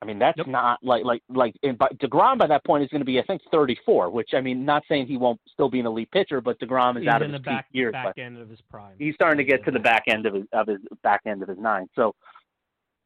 I mean, that's not like like like and by, Degrom by that point is going to be I think 34, which I mean, not saying he won't still be an elite pitcher, but Degrom is he's out of his the back, peak years. back end of his prime. He's starting to get to the back end of his of his back end of his nine. So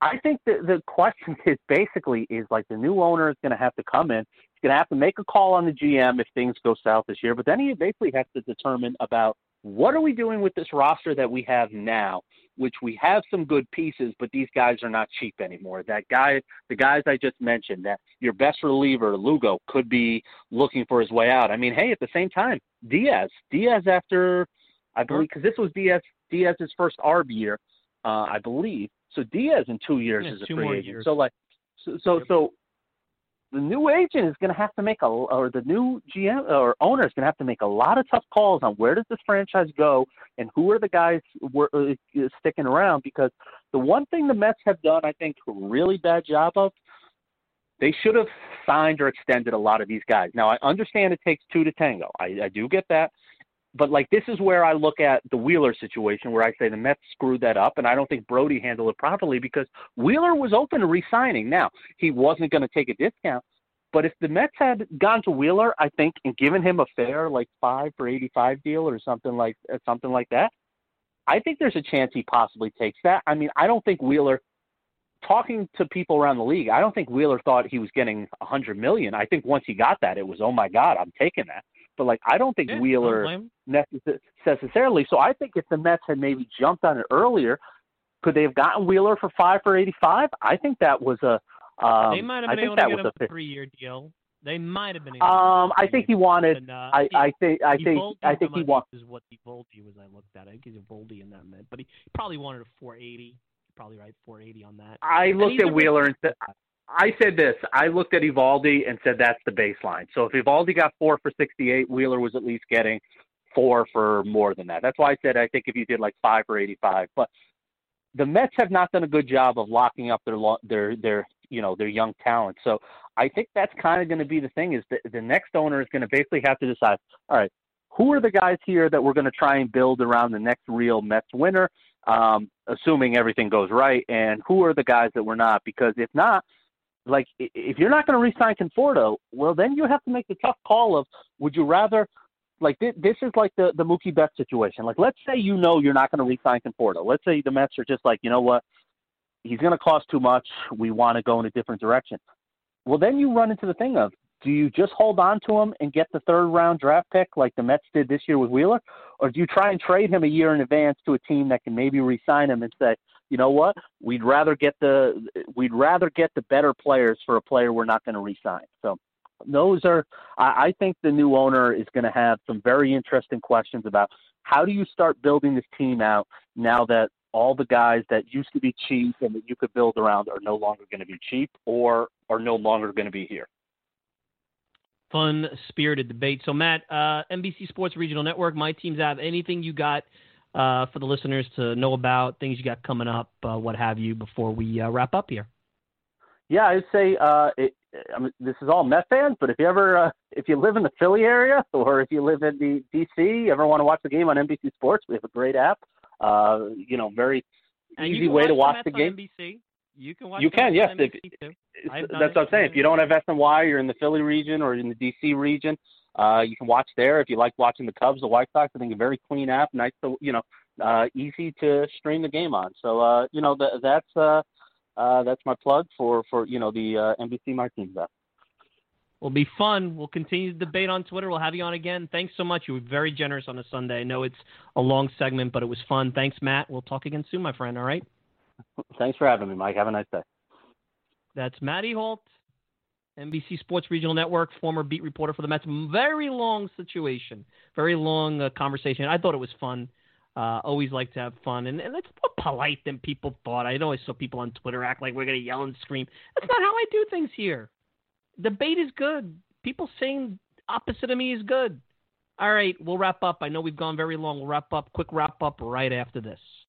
I think the the question is basically is like the new owner is going to have to come in. He's going to have to make a call on the GM if things go south this year, but then he basically has to determine about what are we doing with this roster that we have now which we have some good pieces, but these guys are not cheap anymore. That guy, the guys I just mentioned, that your best reliever, Lugo, could be looking for his way out. I mean, hey, at the same time, Diaz, Diaz after, I believe, because this was Diaz, Diaz's first ARB year, uh, I believe. So Diaz in two years yeah, is a free agent. Years. So like, so so, yep. so the new agent is going to have to make a, or the new GM or owner is going to have to make a lot of tough calls on where does this franchise go and who are the guys were, uh, sticking around. Because the one thing the Mets have done, I think, a really bad job of, they should have signed or extended a lot of these guys. Now I understand it takes two to tango. I, I do get that. But like this is where I look at the Wheeler situation, where I say the Mets screwed that up, and I don't think Brodie handled it properly because Wheeler was open to re-signing. Now he wasn't going to take a discount, but if the Mets had gone to Wheeler, I think, and given him a fair like five for eighty-five deal or something like uh, something like that, I think there's a chance he possibly takes that. I mean, I don't think Wheeler. Talking to people around the league, I don't think Wheeler thought he was getting a hundred million. I think once he got that, it was oh my god, I'm taking that. But like, I don't think yeah, Wheeler don't necessarily. So I think if the Mets had maybe jumped on it earlier, could they have gotten Wheeler for five for eighty-five? I think that was a. Um, they might have I been think able that to get was a three-year deal. They might have been. Able Um, to I think he wanted. and, uh, I, I think. I think. I think he wants. Is what Eovaldi was. I looked at. I think he's Eovaldi in that mid, but he probably wanted a 480. Probably right, 480 on that. I And looked at Wheeler and said. I said this. I looked at Eovaldi and said that's the baseline. So if Eovaldi got four for 68, Wheeler was at least getting four for more than that. That's why I said I think if you did like five for 85. But the Mets have not done a good job of locking up their their their you know their young talent. So I think that's kind of going to be the thing is that the next owner is going to basically have to decide. All right, who are the guys here that we're going to try and build around the next real Mets winner? Um, assuming everything goes right, and who are the guys that we're not? Because if not, like if you're not going to re-sign Conforto, well then you have to make the tough call of would you rather like this, this is like the the Mookie Betts situation. Like let's say you know you're not going to re-sign Conforto. Let's say the Mets are just like you know what, he's going to cost too much. We want to go in a different direction. Well then you run into the thing of do you just hold on to him and get the third round draft pick like the Mets did this year with Wheeler, or do you try and trade him a year in advance to a team that can maybe re-sign him and say, you know what, we'd rather get the we'd rather get the better players for a player we're not going to re-sign. So those are I, I think the new owner is going to have some very interesting questions about how do you start building this team out now that all the guys that used to be cheap and that you could build around are no longer going to be cheap or are no longer going to be here. Fun spirited debate. So Matt, uh, NBC Sports Regional Network, my team's out. Anything you got uh, for the listeners to know about, things you got coming up, uh, what have you, before we uh, wrap up here? Yeah, I'd say uh, it, I mean, this is all Met fans, but if you ever uh, if you live in the Philly area or if you live in the DC, ever want to watch the game on NBC Sports, we have a great app. Uh, you know, very And easy you can way to watch watch the the game. on NBC. You can watch. You can, yes. If, too. it's- I've done that's what I'm saying. If you don't have SNY, you're in the Philly region or in the DC region, uh, you can watch there. If you like watching the Cubs, the White Sox, I think a very clean app, nice to you know, uh, easy to stream the game on. So uh, you know, th- that's uh, uh, that's my plug for for you know the uh, NBC My Teams app. Will be fun. We'll continue the debate on Twitter. We'll have you on again. Thanks so much. You were very generous on a Sunday. I know it's a long segment, but it was fun. Thanks, Matt. We'll talk again soon, my friend. All right. Thanks for having me, Mike. Have a nice day. That's Matt Ehalt, NBC Sports Regional Network, former beat reporter for the Mets. Very long situation, very long uh, conversation. I thought it was fun. Uh, always like to have fun, and, and it's more polite than people thought. I always saw people on Twitter act like we're going to yell and scream. That's not how I do things here. debate is good. People saying opposite of me is good. All right, we'll wrap up. I know we've gone very long. We'll wrap up. Quick wrap up right after this.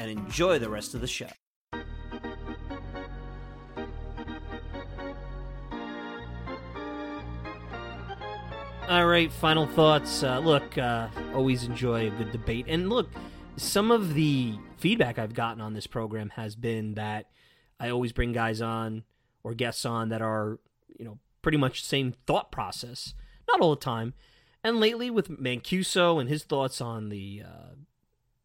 and enjoy the rest of the show. All right, final thoughts. Uh, look, uh, always enjoy a good debate. And look, some of the feedback I've gotten on this program has been that I always bring guys on or guests on that are, you know, pretty much the same thought process. Not all the time. And lately, with Mancuso and his thoughts on the uh,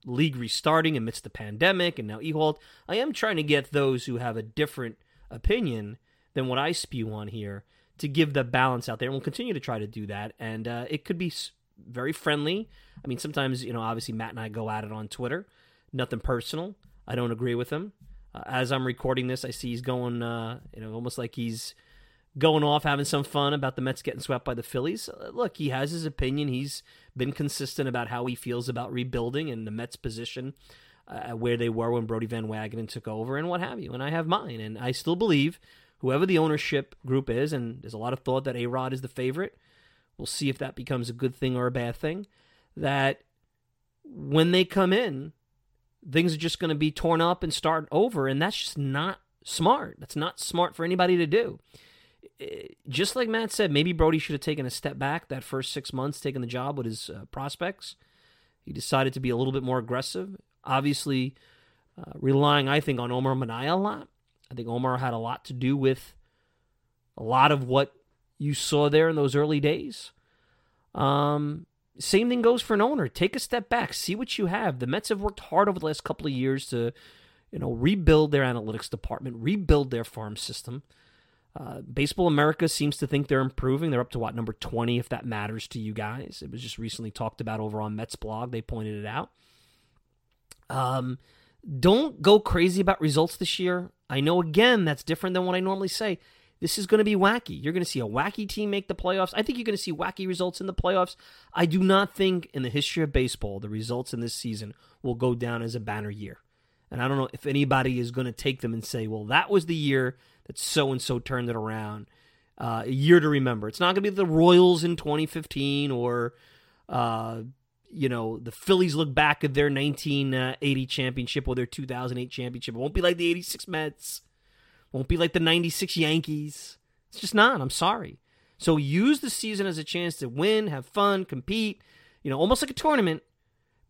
league restarting amidst the pandemic and now Ehalt, I am trying to get those who have a different opinion than what I spew on here to give the balance out there. And we'll continue to try to do that. And uh, it could be very friendly. I mean, sometimes, you know, obviously Matt and I go at it on Twitter. Nothing personal. I don't agree with him. Uh, as I'm recording this, I see he's going, uh, you know, almost like he's going off having some fun about the Mets getting swept by the Phillies. Uh, look, he has his opinion. He's been consistent about how he feels about rebuilding and the Mets' position, uh, where they were when Brodie Van Wagenen took over, and what have you. And I have mine, and I still believe whoever the ownership group is, and there's a lot of thought that A Rod is the favorite. We'll see if that becomes a good thing or a bad thing. That when they come in, things are just going to be torn up and start over, and that's just not smart. That's not smart for anybody to do. Just like Matt said, maybe Brodie should have taken a step back that first six months, taking the job with his uh, prospects. He decided to be a little bit more aggressive. Obviously, uh, relying, I think, on Omar Minaya a lot. I think Omar had a lot to do with a lot of what you saw there in those early days. Um, same thing goes for an owner. Take a step back, see what you have. The Mets have worked hard over the last couple of years to, you know, rebuild their analytics department, rebuild their farm system. Uh, Baseball America seems to think they're improving. They're up to what number twenty, if that matters to you guys. It was just recently talked about over on Mets blog. They pointed it out. Um, don't go crazy about results this year. I know again that's different than what I normally say. This is going to be wacky. You're going to see a wacky team make the playoffs. I think you're going to see wacky results in the playoffs. I do not think in the history of baseball the results in this season will go down as a banner year. And I don't know if anybody is going to take them and say, well, that was the year that so and so turned it around. Uh, a year to remember. It's not going to be the Royals in 2015 or, uh, you know, the Phillies look back at their 1980 championship or their 2008 championship. It won't be like the 86 Mets. Won't be like the 96 Yankees. It's just not. I'm sorry. So use the season as a chance to win, have fun, compete, you know, almost like a tournament.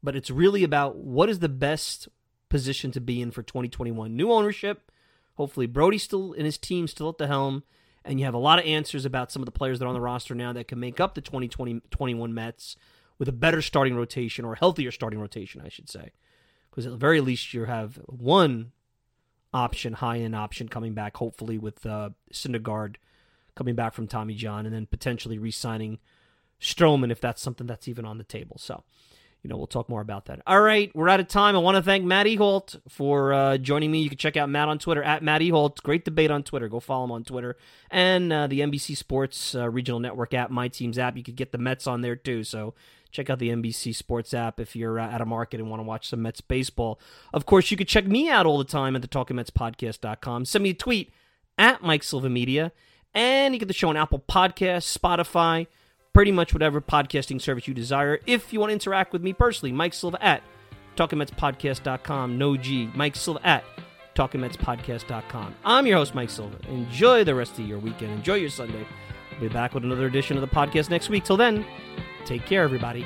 But it's really about what is the best position to be in for 2021. New ownership, Hopefully, Brodie's still and his team still at the helm, and you have a lot of answers about some of the players that are on the roster now that can make up the 2020 21 Mets with a better starting rotation or a healthier starting rotation, I should say. Because at the very least, you have one option, high end option coming back, hopefully with uh, Syndergaard coming back from Tommy John, and then potentially re signing Stroman if that's something that's even on the table. So you know, we'll talk more about that. All right, we're out of time. I want to thank Matt Ehalt for uh, joining me. You can check out Matt on Twitter at Matt Ehalt. Great debate on Twitter. Go follow him on Twitter and uh, the NBC Sports uh, Regional Network app, My Teams app. You could get the Mets on there too. So check out the NBC Sports app if you're uh, at a market and want to watch some Mets baseball. Of course, you could check me out all the time at the TalkingMetsPodcast.com. Send me a tweet at Mike Silva Media, and you get the show on Apple Podcasts, Spotify pretty much whatever podcasting service you desire. If you want to interact with me personally, Mike Silva at TalkingMetsPodcast.com. No G. Mike Silva at TalkingMetsPodcast.com. I'm your host, Mike Silva. Enjoy the rest of your weekend. Enjoy your Sunday. We'll be back with another edition of the podcast next week. Till then, take care, everybody.